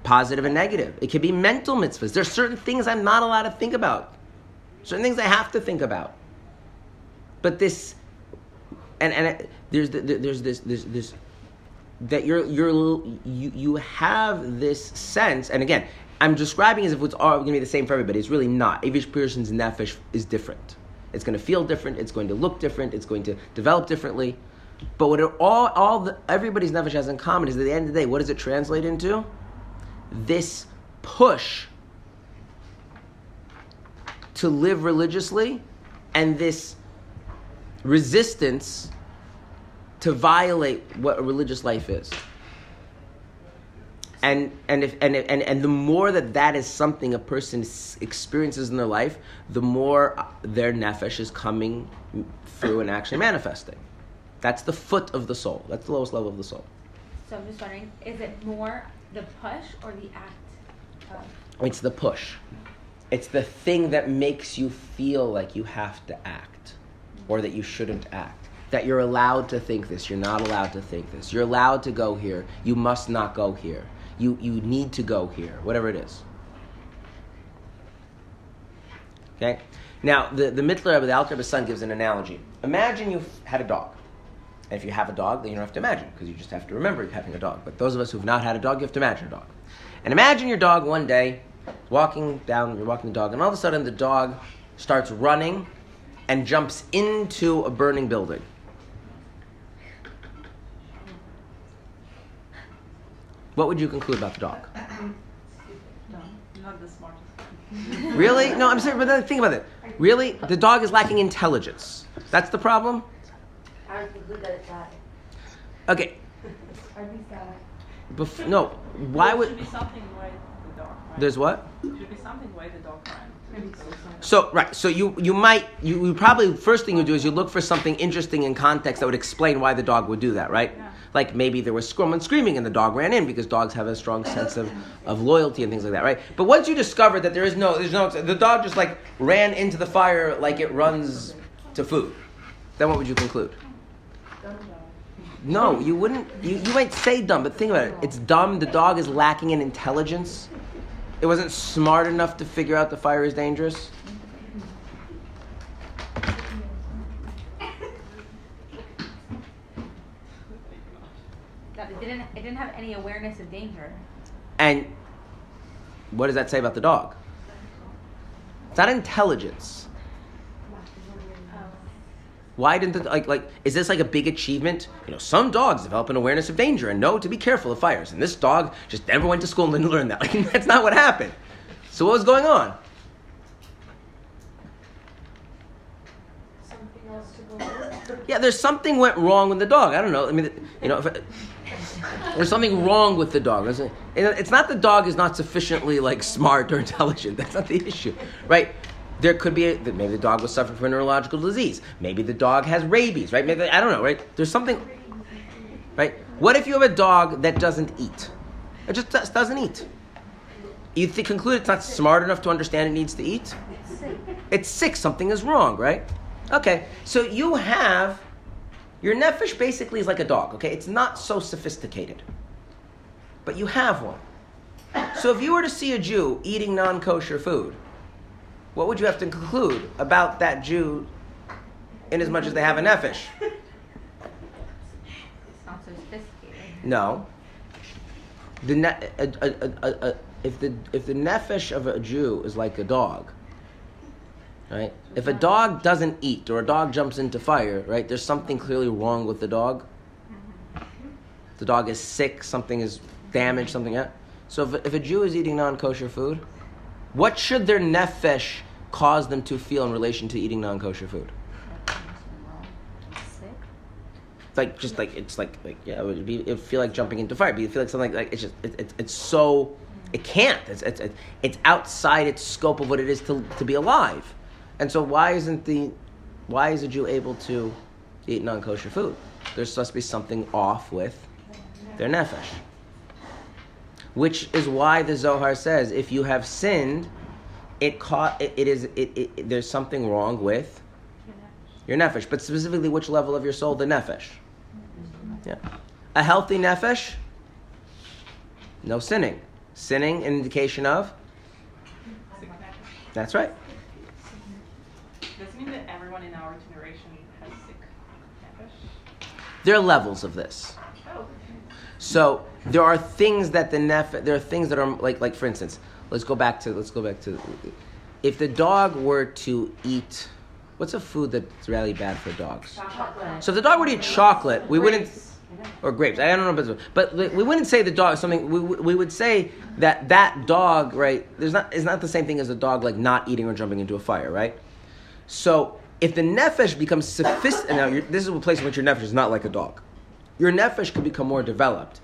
positive and negative. It could be mental mitzvahs. There's certain things I'm not allowed to think about, certain things I have to think about. But this, and and it, there's the, there's this this this that you're you're you you have this sense, and again, I'm describing as if it's all going to be the same for everybody. It's really not. Every person's nefesh is different. It's going to feel different. It's going to look different. It's going to develop differently. But what it, all all the, everybody's nefesh has in common is at the end of the day, what does it translate into? This push to live religiously, and this resistance to violate what a religious life is. And and if and and and the more that that is something a person experiences in their life, the more uh, their nefesh is coming through and actually manifesting. That's the foot of the soul. That's the lowest level of the soul. So I'm just wondering, is it more the push or the act of? It's the push. It's the thing that makes you feel like you have to act or that you shouldn't act that you're allowed to think this, you're not allowed to think this. You're allowed to go here, you must not go here. You, you need to go here, whatever it is. Okay? Now, the, the Mittler of the Alter son gives an analogy. Imagine you had a dog. And if you have a dog, then you don't have to imagine, because you just have to remember having a dog. But those of us who've not had a dog, you have to imagine a dog. And imagine your dog one day walking down, you're walking the dog, and all of a sudden the dog starts running and jumps into a burning building. What would you conclude about the dog? Not the smartest. Really? No, I'm sorry, but then think about it. Really? The dog is lacking intelligence. That's the problem? I would conclude that it's that. Okay. I'd be sad. Bef- no. Why There would. should be something why the dog ran. There's what? should be something why the dog ran. So right, so you you might you, you probably first thing you do is you look for something interesting in context that would explain why the dog would do that, right? Yeah. Like maybe there was someone screaming and the dog ran in because dogs have a strong sense of, of loyalty and things like that, right? But once you discover that there is no there's no the dog just like ran into the fire like it runs to food, then what would you conclude? No, you wouldn't. You, you might say dumb, but think about it. It's dumb. The dog is lacking in intelligence. It wasn't smart enough to figure out the fire is dangerous. Didn't. It didn't have any awareness of danger. And what does that say about the dog? It's not intelligence. Why didn't the, like like is this like a big achievement? You know, some dogs develop an awareness of danger and know to be careful of fires, and this dog just never went to school and didn't learn that. Like that's not what happened. So what was going on? Something else to go over. Yeah, there's something went wrong with the dog. I don't know. I mean, you know, there's something wrong with the dog. It's- not the dog is not sufficiently like smart or intelligent. That's not the issue, right? There could be a, maybe the dog was suffering from a neurological disease. Maybe the dog has rabies, right? Maybe I don't know, right? There's something, right? What if you have a dog that doesn't eat? It just does- doesn't eat. You th- conclude it's not smart enough to understand it needs to eat. It's sick. Something is wrong, right? Okay, so you have your nefesh basically is like a dog. Okay, it's not so sophisticated, but you have one. So if you were to see a Jew eating non-kosher food, what would you have to conclude about that Jew, in as much as they have a nefesh? It's not so sophisticated. No. The ne- a, a, a, if the if the nefesh of a Jew is like a dog, right? If a dog doesn't eat or a dog jumps into fire, right? There's something clearly wrong with the dog. The dog is sick. Something is damaged. Something. Yeah. So if, if a Jew is eating non-kosher food, what should their nefesh cause them to feel in relation to eating non-kosher food? Like just like it's like like yeah, it would be it feel like jumping into fire. But you feel like something like it's just it, it, it's so it can't. It's, it's it's outside its scope of what it is to to be alive. And so why isn't the why is a Jew able to eat non-kosher food? There's supposed to be something off with their nefesh. Which is why the Zohar says, if you have sinned, it caught it, it is it, it, there's something wrong with your nefesh. But specifically, which level of your soul? The nefesh. Yeah, a healthy nefesh, no sinning. Sinning, an indication of. That's right. Does it mean that everyone in our generation has sick nefesh? There are levels of this. Oh. So there are things that the nef there are things that are like like for instance, let's go back to let's go back to if the dog were to eat what's a food that's really bad for dogs? Chocolate. So if the dog were to eat chocolate, we wouldn't or grapes. I don't know, but but we wouldn't say the dog something. We, we would say that that dog, right? There's not is not the same thing as a dog like not eating or jumping into a fire, right? So if the nefesh becomes sophisticated, now this is a place in which your nefesh is not like a dog. Your nefesh can become more developed,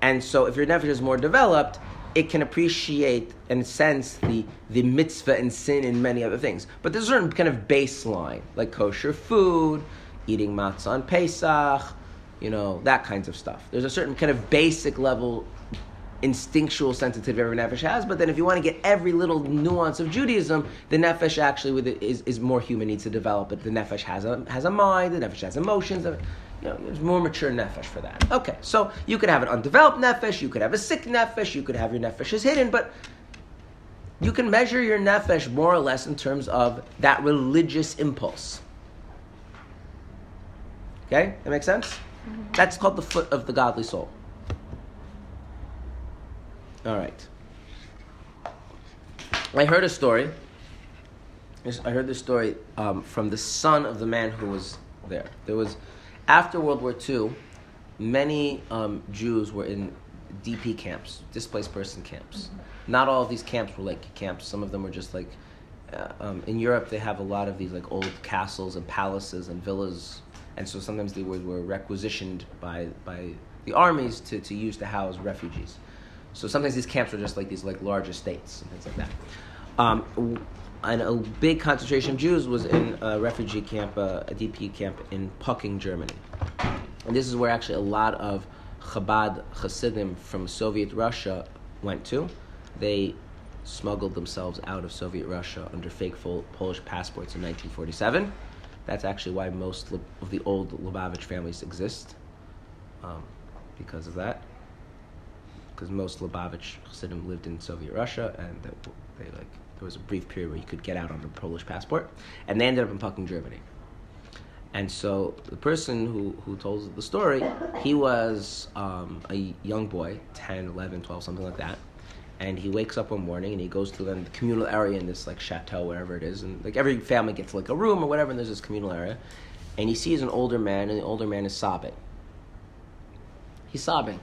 and so if your nefesh is more developed, it can appreciate and sense the the mitzvah and sin and many other things. But there's a certain kind of baseline, like kosher food, eating matzah on Pesach, you know, that kinds of stuff. There's a certain kind of basic level instinctual sensitivity every nefesh has, but then if you want to get every little nuance of Judaism, the nefesh actually with it is, is more human, needs to develop it. The nefesh has a has a mind, the nefesh has emotions. You know, there's more mature nefesh for that. Okay, so you could have an undeveloped nefesh, you could have a sick nefesh, you could have your nefesh is hidden, but you can measure your nefesh more or less in terms of that religious impulse. Okay, that makes sense. Mm-hmm. That's called the foot of the godly soul. All right. I heard a story. I heard this story um, from the son of the man who was there. There was, after World War II, many um, Jews were in DP camps, displaced person camps. Not all of these camps were like camps. Some of them were just like, uh, um, in Europe they have a lot of these like old castles and palaces and villas, and so sometimes they were, were requisitioned by by the armies to, to use to house refugees. So sometimes these camps were just like these like large estates and things like that. Um, and a big concentration of Jews was in a refugee camp, uh, a DP camp in Pocking, Germany. And this is where actually a lot of Chabad Hasidim from Soviet Russia went to. They smuggled themselves out of Soviet Russia under fake Polish passports in 1947. That's actually why most of the old Lubavitch families exist, um, because of that because most Lubavitch Hasidim lived in Soviet Russia, and that they like there was a brief period where you could get out on a Polish passport, and they ended up in Pocking Germany. And so the person who, who told the story, he was um, a young boy, 10, 11, 12, something like that. And he wakes up one morning and he goes to the communal area in this like chateau, wherever it is. And like every family gets like a room or whatever, and there's this communal area. And he sees an older man, and the older man is sobbing. He's sobbing.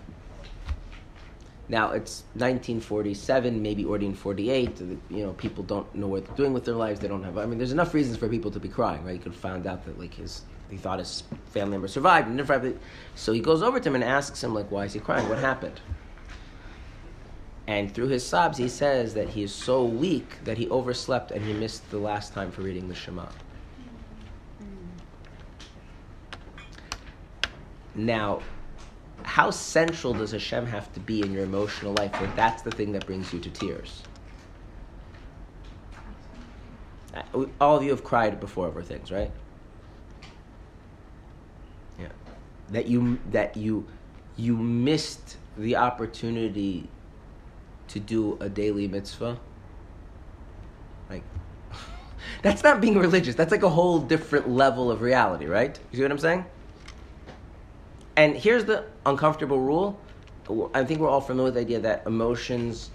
Now it's 1947, maybe already in 48. You know, people don't know what they're doing with their lives. They don't have. I mean, there's enough reasons for people to be crying, right? You could found out that like his, he thought his family member survived, and never. So he goes over to him and asks him like, why is he crying? What happened? And through his sobs, he says that he is so weak that he overslept and he missed the last time for reading the Shema. Now, how central does Hashem have to be in your emotional life that that's the thing that brings you to tears? All of you have cried before over things, right? Yeah. That you that you you missed the opportunity to do a daily mitzvah. Like that's not being religious. That's like a whole different level of reality, right? You see what I'm saying? And here's the uncomfortable rule. I think we're all familiar with the idea that emotions,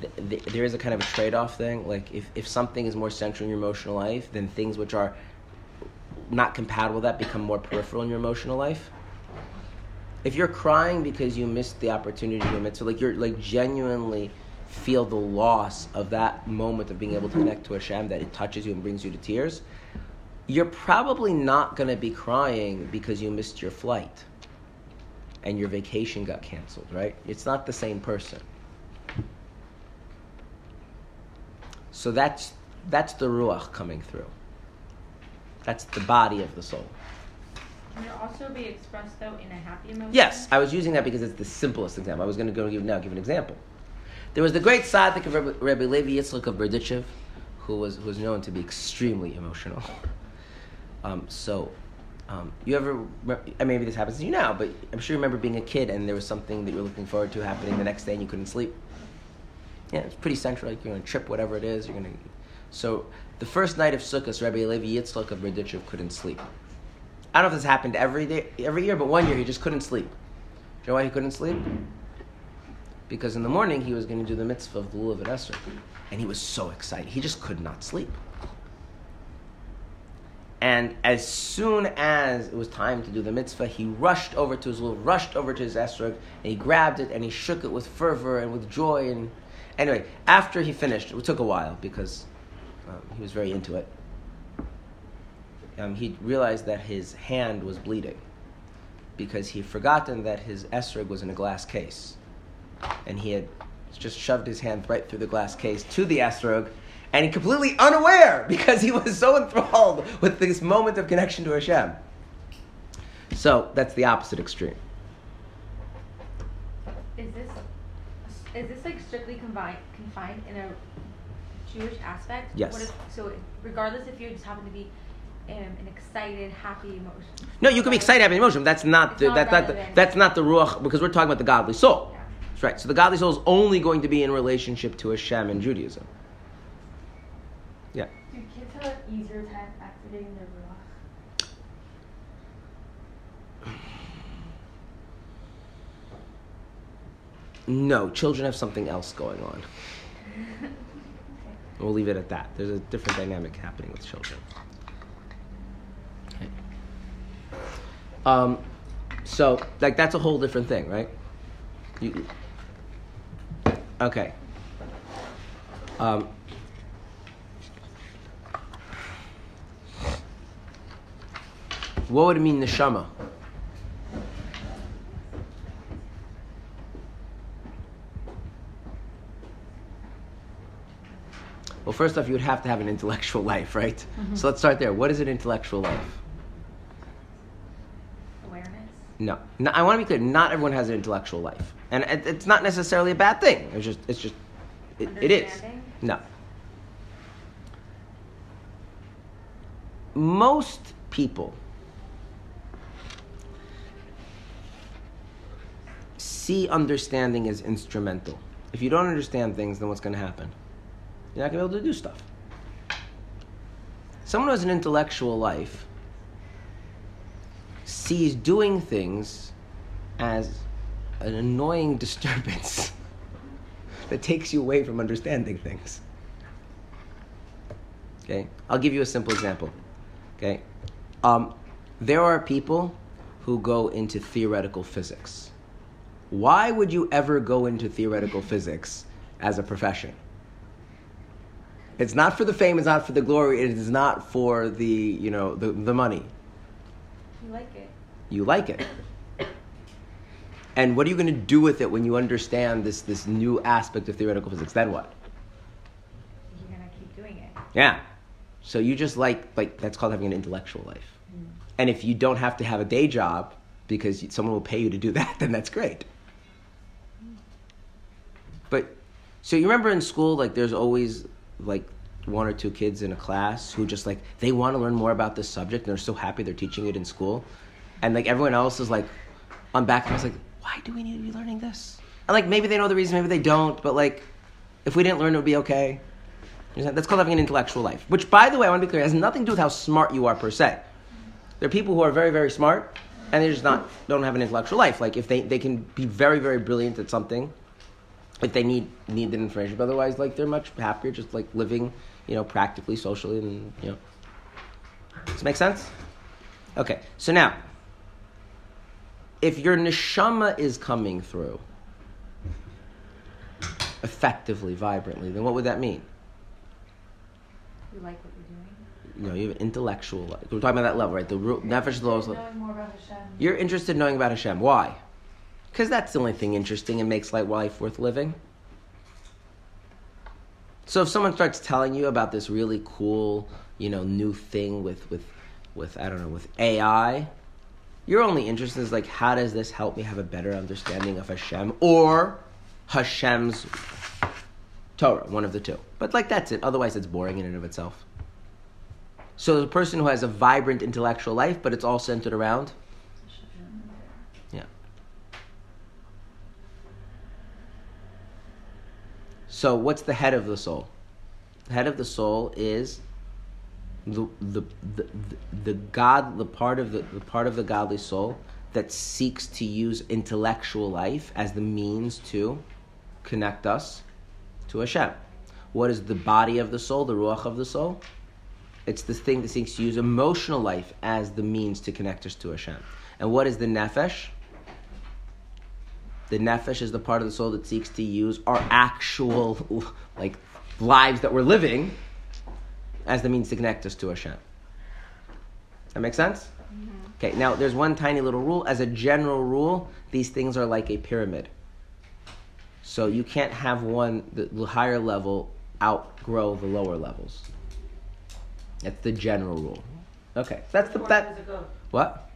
th- th- there is a kind of a trade off thing. Like, if, if something is more central in your emotional life, then things which are not compatible with that become more peripheral in your emotional life. If you're crying because you missed the opportunity to admit, so like you're like genuinely feel the loss of that moment of being able to connect to Hashem, that it touches you and brings you to tears, you're probably not going to be crying because you missed your flight and your vacation got canceled, right? It's not the same person. So that's that's the ruach coming through. That's the body of the soul. Can it also be expressed though in a happy emotion? Yes, I was using that because it's the simplest example. I was going to go give, now give an example. There was the great tzaddik of Rabbi, Rebbe Levi Yitzchak of Berdichev, who was, who was known to be extremely emotional. Um, so, um, you ever, maybe this happens to you now, but I'm sure you remember being a kid and there was something that you were looking forward to happening the next day and you couldn't sleep. Yeah, it's pretty central. Like you're gonna trip, whatever it is, you're gonna. So the first night of Sukkot, Rabbi Levi Yitzchak of Berdichev couldn't sleep. I don't know if this happened every day, every year, but one year he just couldn't sleep. Do you know why he couldn't sleep? Because in the morning he was going to do the mitzvah of the lulav and esrog, and he was so excited he just could not sleep. And as soon as it was time to do the mitzvah, he rushed over to his lulav, rushed over to his esrog, and he grabbed it and he shook it with fervor and with joy. And anyway, after he finished, it took a while because um, he was very into it. Um, he realized that his hand was bleeding because he had forgotten that his esrog was in a glass case, and he had just shoved his hand right through the glass case to the esrog, and he completely unaware because he was so enthralled with this moment of connection to Hashem. So that's the opposite extreme. Is this is this like strictly confined confined in a Jewish aspect? Yes. What if, so regardless if you just happen to be um, an excited, happy emotion. No, you can be excited, having emotion. That's not It's the, not that, that, relevant. that's not the ruach because we're talking about the godly soul. Yeah. That's right. So the godly soul is only going to be in relationship to Hashem in Judaism. Yeah. Do kids have an easier time activating their ruach? No, children have something else going on. We'll leave it at that. There's a different dynamic happening with children. Okay. Um, so, like, that's a whole different thing, right? You, okay. Um, what would it mean, neshama? Well, first off, you would have to have an intellectual life, right? Mm-hmm. So let's start there. What is an intellectual life? Awareness. No, no I want to be clear. Not everyone has an intellectual life, and it, it's not necessarily a bad thing. It's just, it's just, it, it is. No. Most people see understanding as instrumental. If you don't understand things, then what's going to happen? You're not going to be able to do stuff. Someone who has an intellectual life sees doing things as an annoying disturbance that takes you away from understanding things. Okay, I'll give you a simple example. Okay, um, there are people who go into theoretical physics. Why would you ever go into theoretical physics as a profession? It's not for the fame. It's not for the glory. It is not for the you know the, the money. You like it. You like it. And what are you going to do with it when you understand this, this new aspect of theoretical physics? Then what? You're gonna keep doing it. Yeah. So you just like like that's called having an intellectual life. Mm. And if you don't have to have a day job because someone will pay you to do that, then that's great. But so you remember in school like there's always like one or two kids in a class who just like they want to learn more about this subject and they're so happy they're teaching it in school. And like everyone else is like on back and I was like, why do we need to be learning this? And like maybe they know the reason, maybe they don't, but like if we didn't learn it would be okay. That's called having an intellectual life. Which, by the way, I want to be clear, has nothing to do with how smart you are per se. There are people who are very, very smart, and they just not don't have an intellectual life. Like if they, they can be very, very brilliant at something, if they need need the information. But otherwise, like they're much happier just like living, you know, practically, socially, and you know. Does it make sense? Okay, so now, if your neshama is coming through effectively, vibrantly, then what would that mean? You like what you're doing. you know, you have an intellectual life. We're talking about that level, right? The ru- nefesh the lowest level. Knowing more about Hashem. You're interested in knowing about Hashem. Why? Because that's the only thing interesting and makes life worth living. So if someone starts telling you about this really cool, you know, new thing with with with I don't know with AI, you're only interest is like how does this help me have a better understanding of Hashem or Hashem's Torah, one of the two. But like that's it. Otherwise, it's boring in and of itself. So the person who has a vibrant intellectual life, but it's all centered around, yeah. So what's the head of the soul? The head of the soul is the the the, the God, the part of the, the part of the godly soul that seeks to use intellectual life as the means to connect us to Hashem. What is the body of the soul, the ruach of the soul? It's the thing that seeks to use emotional life as the means to connect us to Hashem. And what is the nefesh? The nefesh is the part of the soul that seeks to use our actual like lives that we're living as the means to connect us to Hashem. That makes sense? Okay, now there's one tiny little rule. As a general rule, these things are like a pyramid. So you can't have one, the, the higher level, outgrow the lower levels. That's the general rule. Okay, that's the that. What?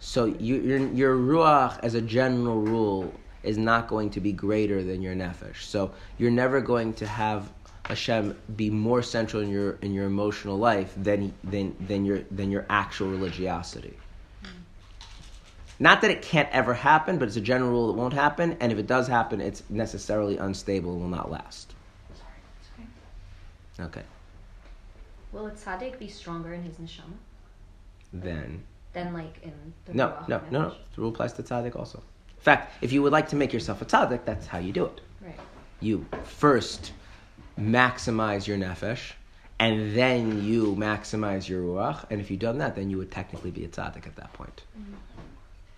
So you, your your ruach as a general rule is not going to be greater than your nefesh. So you're never going to have Hashem be more central in your in your emotional life than than than your than your actual religiosity. Not that it can't ever happen, but it's a general rule that won't happen, and if it does happen, it's necessarily unstable and will not last. Okay. Will a tzaddik be stronger in his neshama Then than like in the no, ruach no, no, no. The rule applies to tzaddik also. In fact, if you would like to make yourself a tzaddik, that's how you do it. Right. You first maximize your nefesh, and then you maximize your ruach. And if you've done that, then you would technically be a tzaddik at that point. Mm-hmm.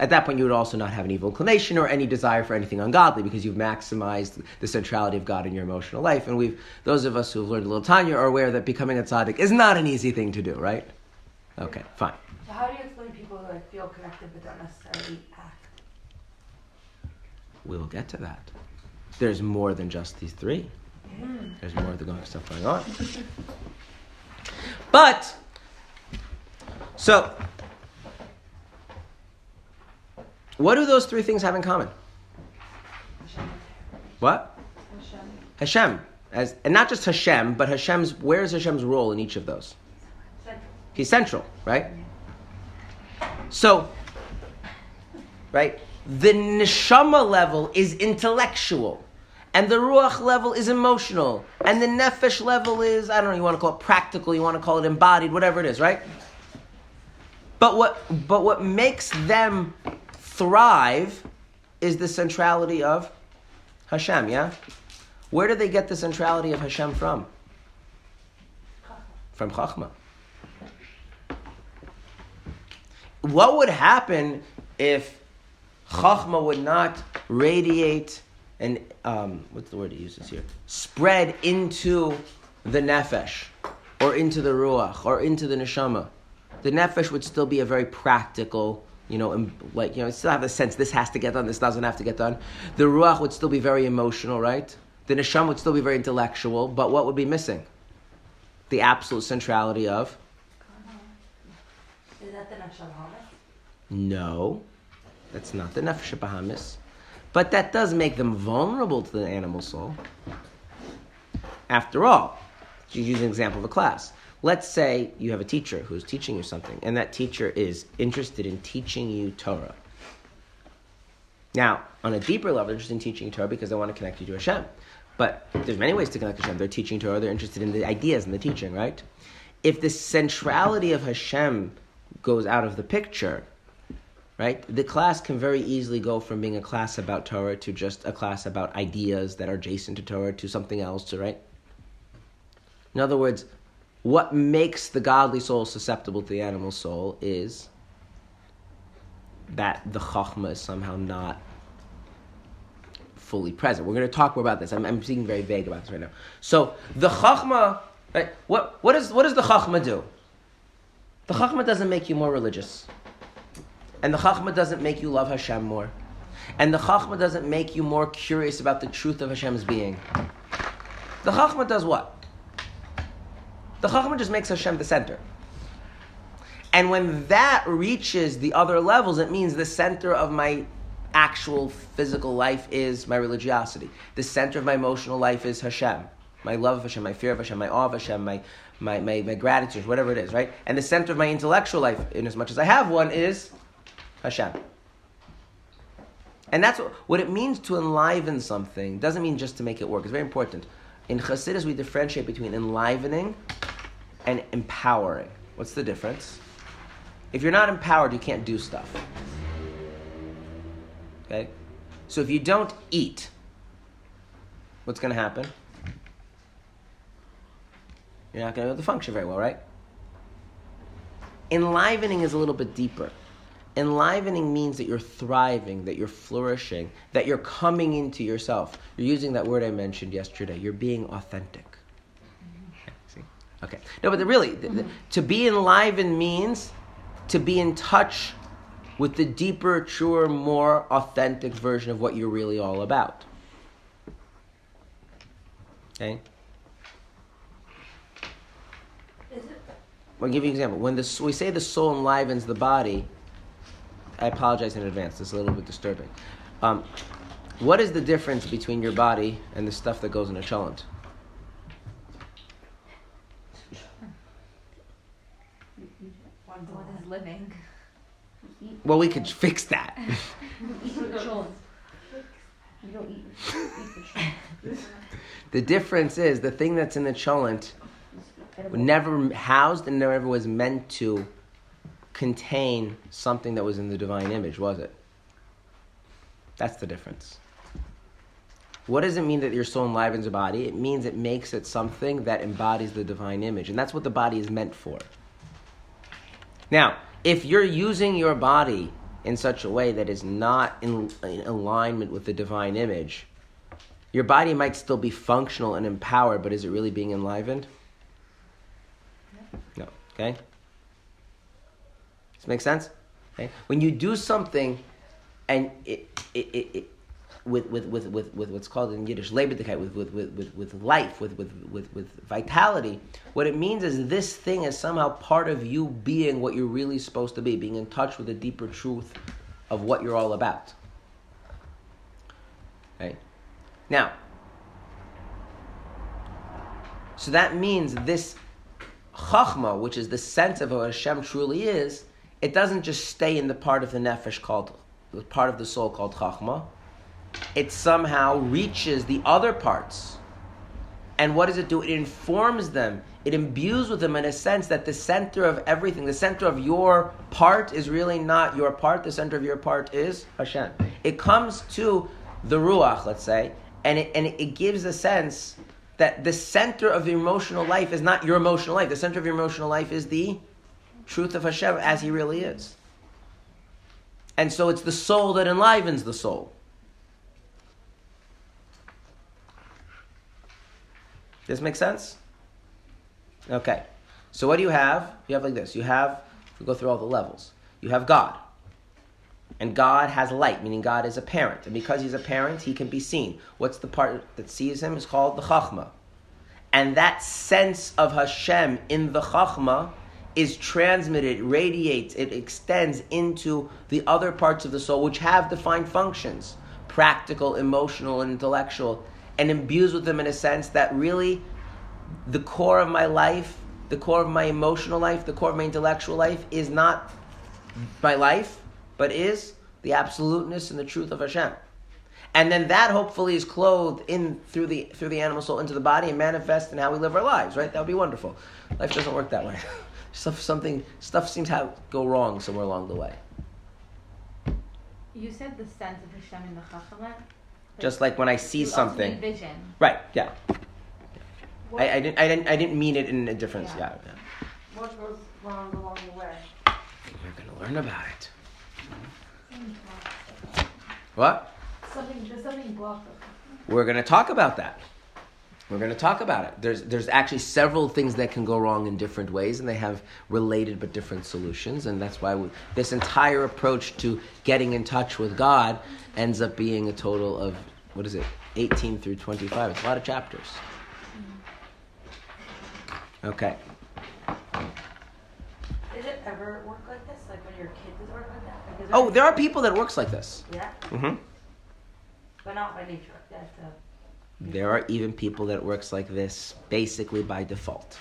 At that point, you would also not have an evil inclination or any desire for anything ungodly because you've maximized the centrality of God in your emotional life. And we've, those of us who've learned a little Tanya are aware that becoming a tzaddik is not an easy thing to do, right? Okay, fine. So how do you explain people who like feel connected but don't necessarily act? We'll get to that. There's more than just these three. Mm. There's more of the going stuff going on. But so what do those three things have in common? What? Hashem. As and not just Hashem, but Hashem's where's Hashem's role in each of those? He's central, right? So, right? The neshama level is intellectual, and the ruach level is emotional, and the nefesh level is I don't know. You want to call it practical, you want to call it embodied, whatever it is, right? But what but what makes them thrive is the centrality of Hashem. Yeah, where do they get the centrality of Hashem from? From Chachma. What would happen if Chachma would not radiate and um, what's the word he uses here? Spread into the nefesh, or into the ruach, or into the neshama. The nefesh would still be a very practical, you know, like you know, still have the sense this has to get done, this doesn't have to get done. The ruach would still be very emotional, right? The neshama would still be very intellectual, but what would be missing? The absolute centrality of No, that's not the nefesh Bahamis. But that does make them vulnerable to the animal soul. After all, to use an example of a class. Let's say you have a teacher who's teaching you something, and that teacher is interested in teaching you Torah. Now, on a deeper level, they're interested in teaching you Torah because they want to connect you to Hashem. But there's many ways to connect to Hashem. They're teaching Torah, they're interested in the ideas and the teaching, right? If the centrality of Hashem goes out of the picture, right? The class can very easily go from being a class about Torah to just a class about ideas that are adjacent to Torah to something else, to, right? In other words, what makes the godly soul susceptible to the animal soul is that the chachma is somehow not fully present. We're going to talk more about this. I'm, I'm being very vague about this right now. So the chachma, right? What what is what does the chachma do? The chachma doesn't make you more religious, and the chachma doesn't make you love Hashem more, and the chachma doesn't make you more curious about the truth of Hashem's being. The chachma does what? The chachma just makes Hashem the center. And when that reaches the other levels, it means the center of my actual physical life is my religiosity. The center of my emotional life is Hashem. My love of Hashem, my fear of Hashem, my awe of Hashem, my, my, my, my gratitude, whatever it is, right? And the center of my intellectual life, in as much as I have one, is Hashem. And that's what, what it means to enliven something. Doesn't mean just to make it work. It's very important. In Chassidus, we differentiate between enlivening and empowering. What's the difference? If you're not empowered, you can't do stuff. Okay? So if you don't eat, what's going to happen? You're not going to be able to function very well, right? Enlivening is a little bit deeper. Enlivening means that you're thriving, that you're flourishing, that you're coming into yourself. You're using that word I mentioned yesterday. You're being authentic. See? Okay. No, but really, the, the, to be enlivened means to be in touch with the deeper, truer, more authentic version of what you're really all about. Okay? I'll give you an example. When the, we say the soul enlivens the body, I apologize in advance. It's a little bit disturbing. Um, what is the difference between your body and the stuff that goes in a cholent? One is living. Well, we could fix that. the difference is the thing that's in the cholent never housed and never was meant to contain something that was in the divine image, was it? That's the difference. What does it mean that your soul enlivens a body? It means it makes it something that embodies the divine image. And that's what the body is meant for. Now, if you're using your body in such a way that is not in, in alignment with the divine image, your body might still be functional and empowered, but is it really being enlivened? No. Okay? Does this make sense? Okay? When you do something and it, it, it, it with, with, with, with, with what's called in Yiddish, lebendigkeit, with, with, with, with, with life, with, with, with, with vitality, what it means is this thing is somehow part of you being what you're really supposed to be, being in touch with the deeper truth of what you're all about. Right? Now, so that means this chachma, which is the sense of what Hashem truly is, it doesn't just stay in the part of the nefesh called, the part of the soul called chachma it somehow reaches the other parts. And what does it do? It informs them. It imbues with them in a sense that the center of everything, the center of your part is really not your part. The center of your part is Hashem. It comes to the Ruach, let's say, and it, and it gives a sense that the center of your emotional life is not your emotional life. The center of your emotional life is the truth of Hashem as He really is. And so it's the soul that enlivens the soul. Does this make sense? Okay. So what do you have? You have like this. You have, we go through all the levels. You have God. And God has light, meaning God is a parent. And because he's a parent, he can be seen. What's the part that sees him is called the Chachma. And that sense of Hashem in the Chachma is transmitted, radiates, it extends into the other parts of the soul which have defined functions practical, emotional, and intellectual and imbues with them in a sense that really the core of my life, the core of my emotional life, the core of my intellectual life is not my life, but is the absoluteness and the truth of Hashem. And then that hopefully is clothed in through the through the animal soul into the body and manifests in how we live our lives, right? That would be wonderful. Life doesn't work that way. stuff something stuff seems to go wrong somewhere along the way. You said the sense of Hashem in the Chachama. Just like when I see You also something. Vision. Right, yeah. I, I, didn't, I, didn't, I didn't mean it in a difference, yeah. Yeah. yeah. What goes wrong along the way? We're going to learn about it. What? Something, there's something blocked. We're going to talk about that. We're going to talk about it. There's, there's actually several things that can go wrong in different ways, and they have related but different solutions. And that's why we, this entire approach to getting in touch with God ends up being a total of, what is it, 18 through 25. It's a lot of chapters. Okay. Is it ever work like this? Like when you're kid, does it work like that? Like, is Oh, there are people that works like this. Yeah, hmm but not by nature. That's uh, There are even people that works like this basically by default.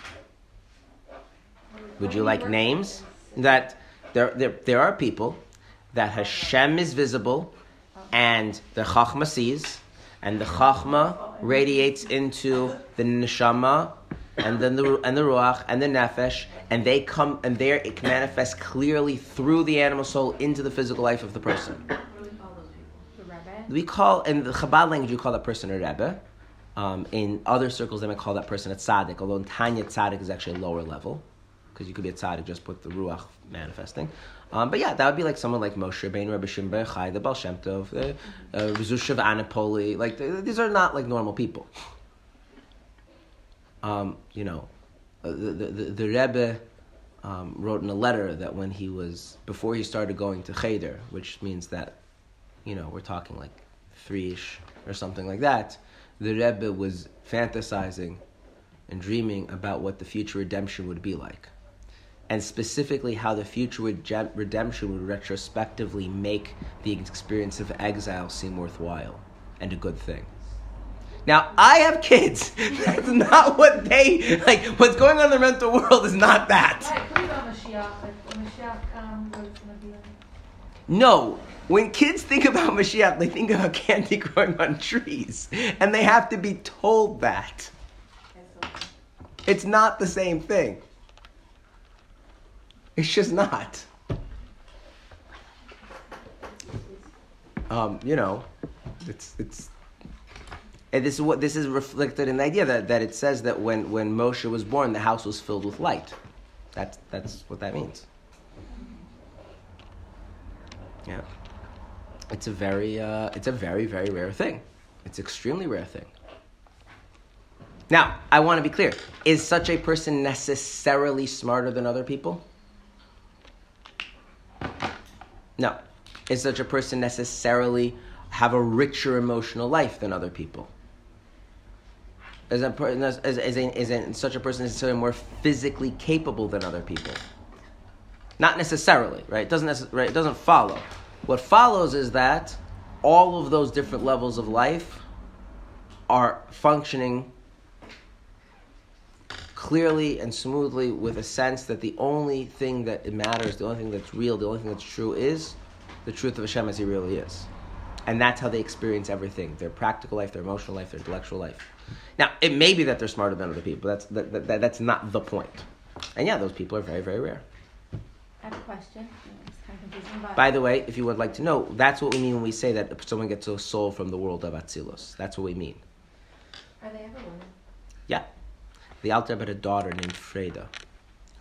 Would you like names? That there, there, there are people that Hashem is visible and the Chachma sees, and the Chachma radiates into the Neshama and then the and the Ruach and the Nefesh, and they come and there it manifests clearly through the animal soul into the physical life of the person. The Rebbe. We call in the Chabad language, you call that person a Rebbe. Um, in other circles, they might call that person a tzaddik. Although in Tanya, tzaddik is actually a lower level because you could be a tzaddik just with the ruach manifesting. Um, but yeah, that would be like someone like Moshe Rabbeinu, Rebbe Shimon Bar Yochai, the Baal Shem Tov, the uh, Anapoli. Like these are not like normal people. Um, you know, uh, the the, the, Rebbe um, wrote in a letter that when he was before he started going to Cheder, which means that you know, we're talking like three-ish or something like that, the Rebbe was fantasizing and dreaming about what the future redemption would be like. And specifically how the future redemption would retrospectively make the experience of exile seem worthwhile and a good thing. Now, I have kids. That's not what they, like, what's going on in the mental world is not that. Right, what about Mashiach? Like when Mashiach comes, what it's gonna be like? No. When kids think about Mashiach, they think about candy growing on trees. And they have to be told that. It's not the same thing. It's just not. Um, you know, it's it's and this is what this is reflected in the idea that, that it says that when, when Moshe was born, the house was filled with light. That's that's what that means. Yeah. It's a very, uh, it's a very, very rare thing. It's extremely rare thing. Now, I want to be clear. Is such a person necessarily smarter than other people? No. Is such a person necessarily have a richer emotional life than other people? Is, a, per- is, is, is, a, is a, such a person necessarily more physically capable than other people? Not necessarily, right? It doesn't, necess- right? It doesn't follow. What follows is that all of those different levels of life are functioning clearly and smoothly with a sense that the only thing that matters, the only thing that's real, the only thing that's true is the truth of Hashem as He really is. And that's how they experience everything their practical life, their emotional life, their intellectual life. Now, it may be that they're smarter than other people. That's, that, that, that- that's not the point. And yeah, those people are very, very rare. I have a question. It's kind of confusing, but By the way, if you would like to know, that's what we mean when we say that someone gets a soul from the world of Atzilus. That's what we mean. are they ever women? Yeah. The Alter had a daughter named Freda,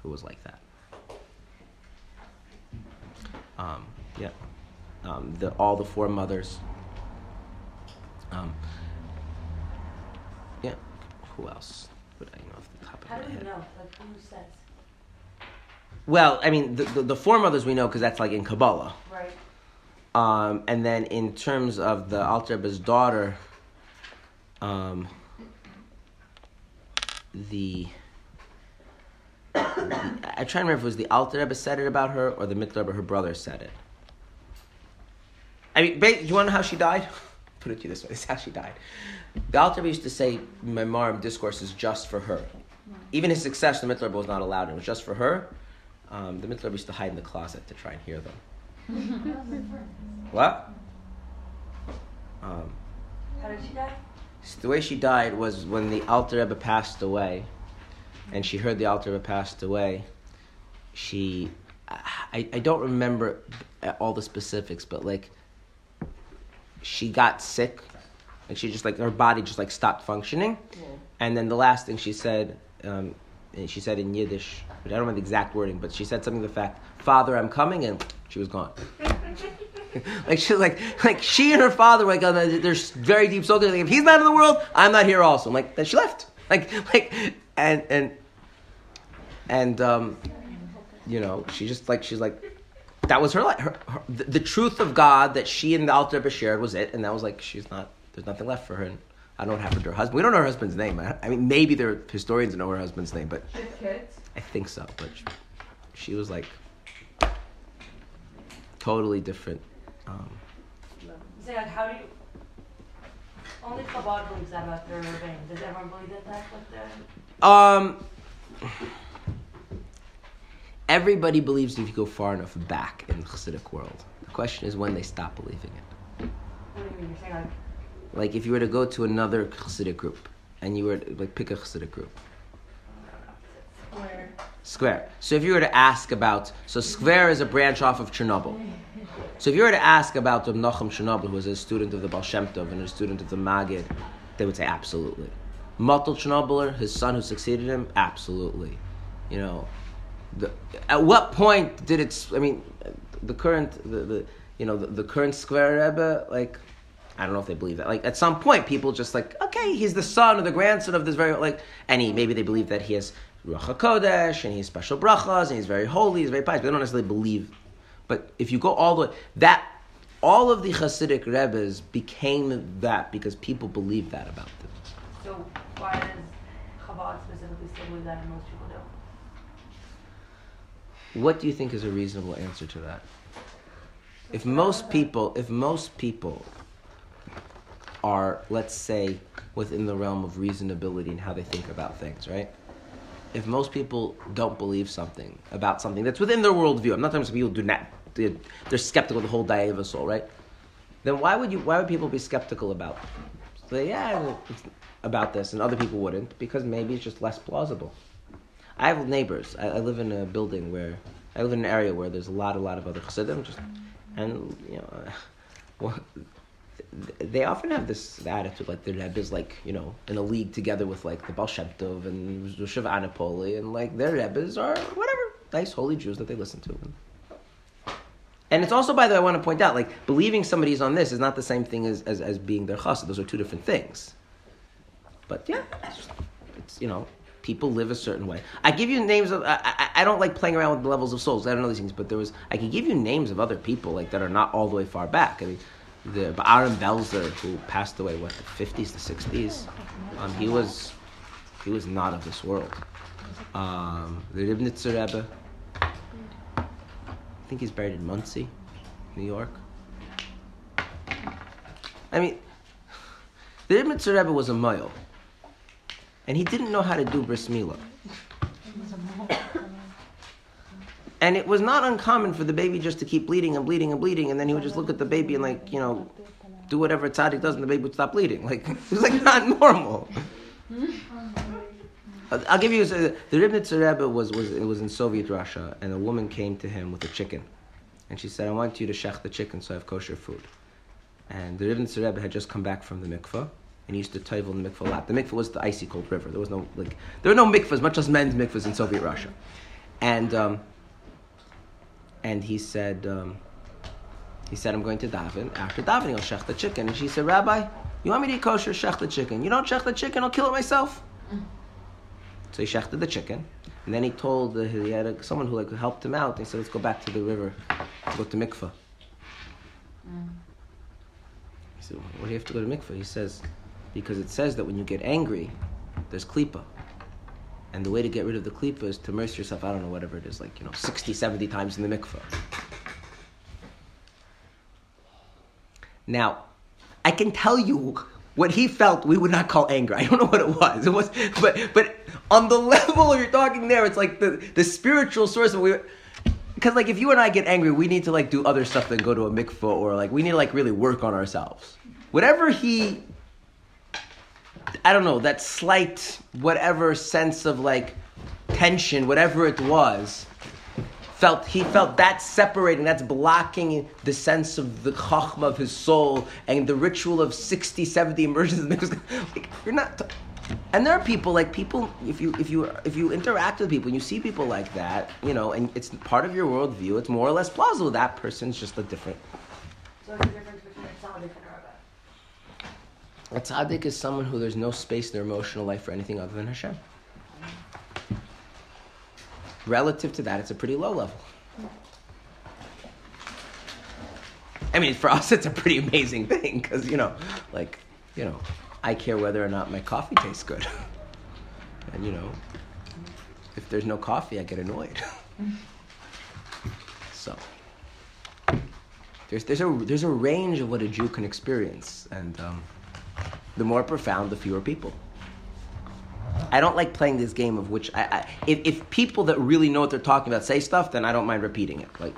who was like that. Um, yeah. Um, the, all the four mothers. Um. Who else would I know off the top of How my do we head? know? Like who says? Well, I mean, the, the, the four mothers we know because that's like in Kabbalah. Right. Um, and then in terms of the Alter Rebbe's daughter, um, the, the I try to remember if it was the Alter Rebbe said it about her or the Mittler Rebbe, her brother said it. I mean, you want to know how she died? Put it to you this way: this is how she died. The Alter Rebbe used to say Maamarim is just for her. Even his success, the Mittler was not allowed; it was just for her. Um, the Mittler used to hide in the closet to try and hear them. What? Um, How did she die? s- the way she died was when the Alter Rebbe passed away, and she heard the Alter Rebbe passed away. She, I, I don't remember all the specifics, but like, she got sick, and she just like her body just like stopped functioning, and then the last thing she said, um, and she said in Yiddish, but I don't remember the exact wording, but she said something to the fact, "Father, I'm coming," and she was gone. like she like like she and her father were like on a, there's very deep soul. Like if he's not in the world, I'm not here also. I'm like then she left. Like like and and and um, you know she just like she's like that was her life. Her, her, the, the truth of God that she and the Alter Rebbe shared was it, and that was like she's not. There's nothing left for her. And I don't know what happened to her husband. We don't know her husband's name. I, I mean, maybe there are historians that know her husband's name, but She has kids. I think so. But she, she was like totally different. Um, So like, how do you? Only Chabad believes that about their rebbeim. Does everyone believe that that's what they're? Um, everybody believes if you go far enough back in the Hasidic world. The question is when they stop believing it. What do you mean? You're saying like, Like if you were to go to another Hasidic group and you were to, like pick a Hasidic group, Skver. Skver. So if you were to ask about, so Skver is a branch off of Chernobyl. So if you were to ask about the Nachum Chernobyl, who was a student of the Baal Shem Tov and a student of the Magid, they would say absolutely. Mottel Chernobyler, his son who succeeded him, absolutely. You know, the, at what point did it? I mean, the current, the, the you know, the, the current Skver Rebbe, like, I don't know if they believe that. Like, at some point, people just like, okay, he's the son or the grandson of this very like, and he maybe they believe that he has Ruach Hakodesh and he has special brachas and he's very holy, he's very pious. But they don't necessarily believe. But if you go all the way, that all of the Hasidic Rebbes became that because people believed that about them. so why does Chabad specifically still believe that and most people don't? What do you think is a reasonable answer to that? If most people, if most people are, let's say, within the realm of reasonability and how they think about things, right? If most people don't believe something about something that's within their worldview, I'm not talking about people do not, they're, skeptical the whole day of a soul, right? Then why would you? Why would people be skeptical about? Say, yeah, about this, and other people wouldn't because maybe it's just less plausible. I have neighbors. I, I live in a building where I live in an area where there's a lot, a lot of other chassidim, just and you know, well, they often have this attitude like their rebbe is like you know in a league together with like the Baal Shem Tov and Rushav Anapoli, and like their rebbes are whatever nice holy Jews that they listen to. And it's also, by the way, I want to point out, like believing somebody's on this is not the same thing as, as, as being their chassid. Those are two different things. But yeah, it's, it's you know, people live a certain way. I give you names of. I, I, I don't like playing around with the levels of souls. I don't know these things, but there was. I can give you names of other people like that are not all the way far back. I mean, the Aaron Belzer who passed away what the fifties, the sixties. Um, he was he was not of this world. Um, the Ribnitzer Rebbe. I think he's buried in Monsey, New York. I mean, the Ribnitzer Rebbe was a mohel, and he didn't know how to do bris milah. And it was not uncommon for the baby just to keep bleeding and bleeding and bleeding, and then he would just look at the baby and like, you know, do whatever tzaddik does, and the baby would stop bleeding. Like it was like not normal. I'll give you uh, the Ribnitzer Rebbe was was it was in Soviet Russia, and a woman came to him with a chicken, and she said, "I want you to shech the chicken so I have kosher food." And the Ribnitzer Rebbe had just come back from the mikveh, and he used to toivel in the mikveh lap. The mikveh was the icy cold river. There was no like there were no mikvahs, much as men's mikvahs in Soviet Russia, and um, and he said. Um, he said, I'm going to daven. After davening, I'll shech the chicken. And she said, Rabbi, you want me to eat kosher? Shech the chicken. You don't shech the chicken, I'll kill it myself. So he shechted the chicken. And then he told, uh, he had a, someone who like helped him out. He said, let's go back to the river, go to mikveh. He said, what do you have to go to mikveh? He says, because it says that when you get angry, there's klipa. And the way to get rid of the klipa is to immerse yourself, I don't know, whatever it is, like, you know, 60, 70 times in the mikvah. Now, I can tell you what he felt we would not call anger. I don't know what it was. It was, but but on the level of you're talking there, it's like the the spiritual source of we. Because like if you and I get angry, we need to like do other stuff than go to a mikvah or like we need to like really work on ourselves. Whatever he, I don't know that slight whatever sense of like tension, whatever it was, felt he felt that separating, that's blocking the sense of the chachma of his soul and the ritual of 60, 70 immersions. Like, you're not. And there are people like people. If you if you if you interact with people and you see people like that, you know, and it's part of your worldview, it's more or less plausible. That person's just a different. So between a and a? Tzaddik is someone who there's no space in their emotional life for anything other than Hashem. Relative to that, it's a pretty low level. I mean, for us, it's a pretty amazing thing because you know, like, you know, I care whether or not my coffee tastes good, and you know, if there's no coffee, I get annoyed. so. there's there's a there's a range of what a Jew can experience, and um, the more profound, the fewer people. I don't like playing this game of which I, I if, if people that really know what they're talking about say stuff, then I don't mind repeating it. Like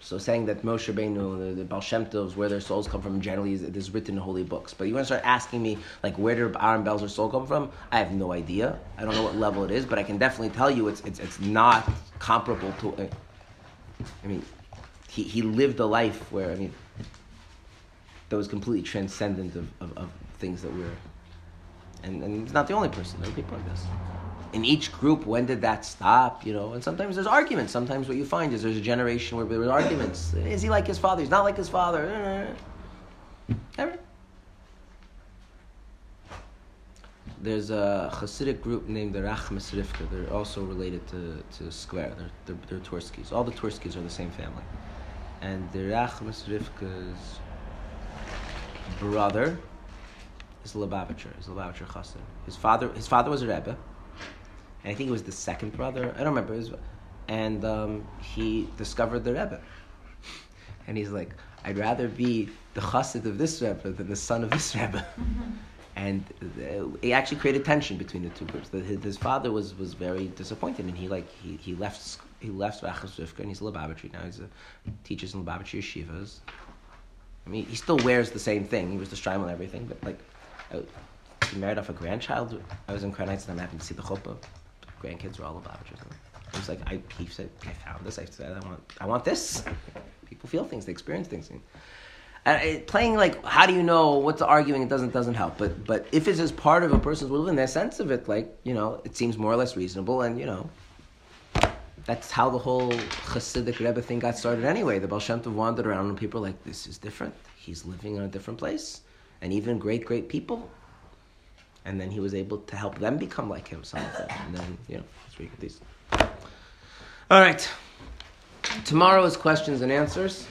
so, saying that Moshe Rabbeinu, the, the Baal Shem Tovs, where their souls come from, generally is, is written in holy books. But you want to start asking me like where did Aaron Belzer's soul come from? I have no idea. I don't know what level it is, but I can definitely tell you it's it's, it's not comparable to. Uh, I mean, he, he lived a life where I mean that was completely transcendent of, of, of things that we're and, and he's not the only person. There are people like this. In each group, when did that stop? You know, and sometimes there's arguments. Sometimes what you find is there's a generation where there's arguments. Is he like his father? He's not like his father. Eh. Ever? There's a Hasidic group named the Rachmastrivka. They're also related to, to Skver. They're, they're, they're. All the Twerskis are the same family. And the Rachmastrivka's brother is Lubavitcher, is Lubavitcher Chassid. His father, his father was a Rebbe, and I think it was the second brother. I don't remember. Was, and um, he discovered the Rebbe, and he's like, "I'd rather be the Chassid of this Rebbe than the son of this Rebbe." and uh, he actually created tension between the two groups. His, father was, was very disappointed, and he like he, he left he left Rivka, and he's a Lubavitcher now. He's a, teaches in Lubavitcher yeshivas. I mean, he still wears the same thing. He was the shtreim and everything, but like he married off a grandchild. I was in Crown Heights and I'm happy to see the chuppah. Grandkids were all about it. He was like, I, he said, I found this. I said, I want, I want this. People feel things, they experience things. And playing like, how do you know what's arguing? It doesn't doesn't help. But but if it's as part of a person's will and their sense of it, like you know, it seems more or less reasonable, and you know, that's how the whole Hasidic Rebbe thing got started anyway. The Baal Shem Tov wandered around and people were like, this is different. He's living in a different place and even great, great people. And then he was able to help them become like him, some of them. And then, you know, let's read these. All right. Tomorrow is questions and answers.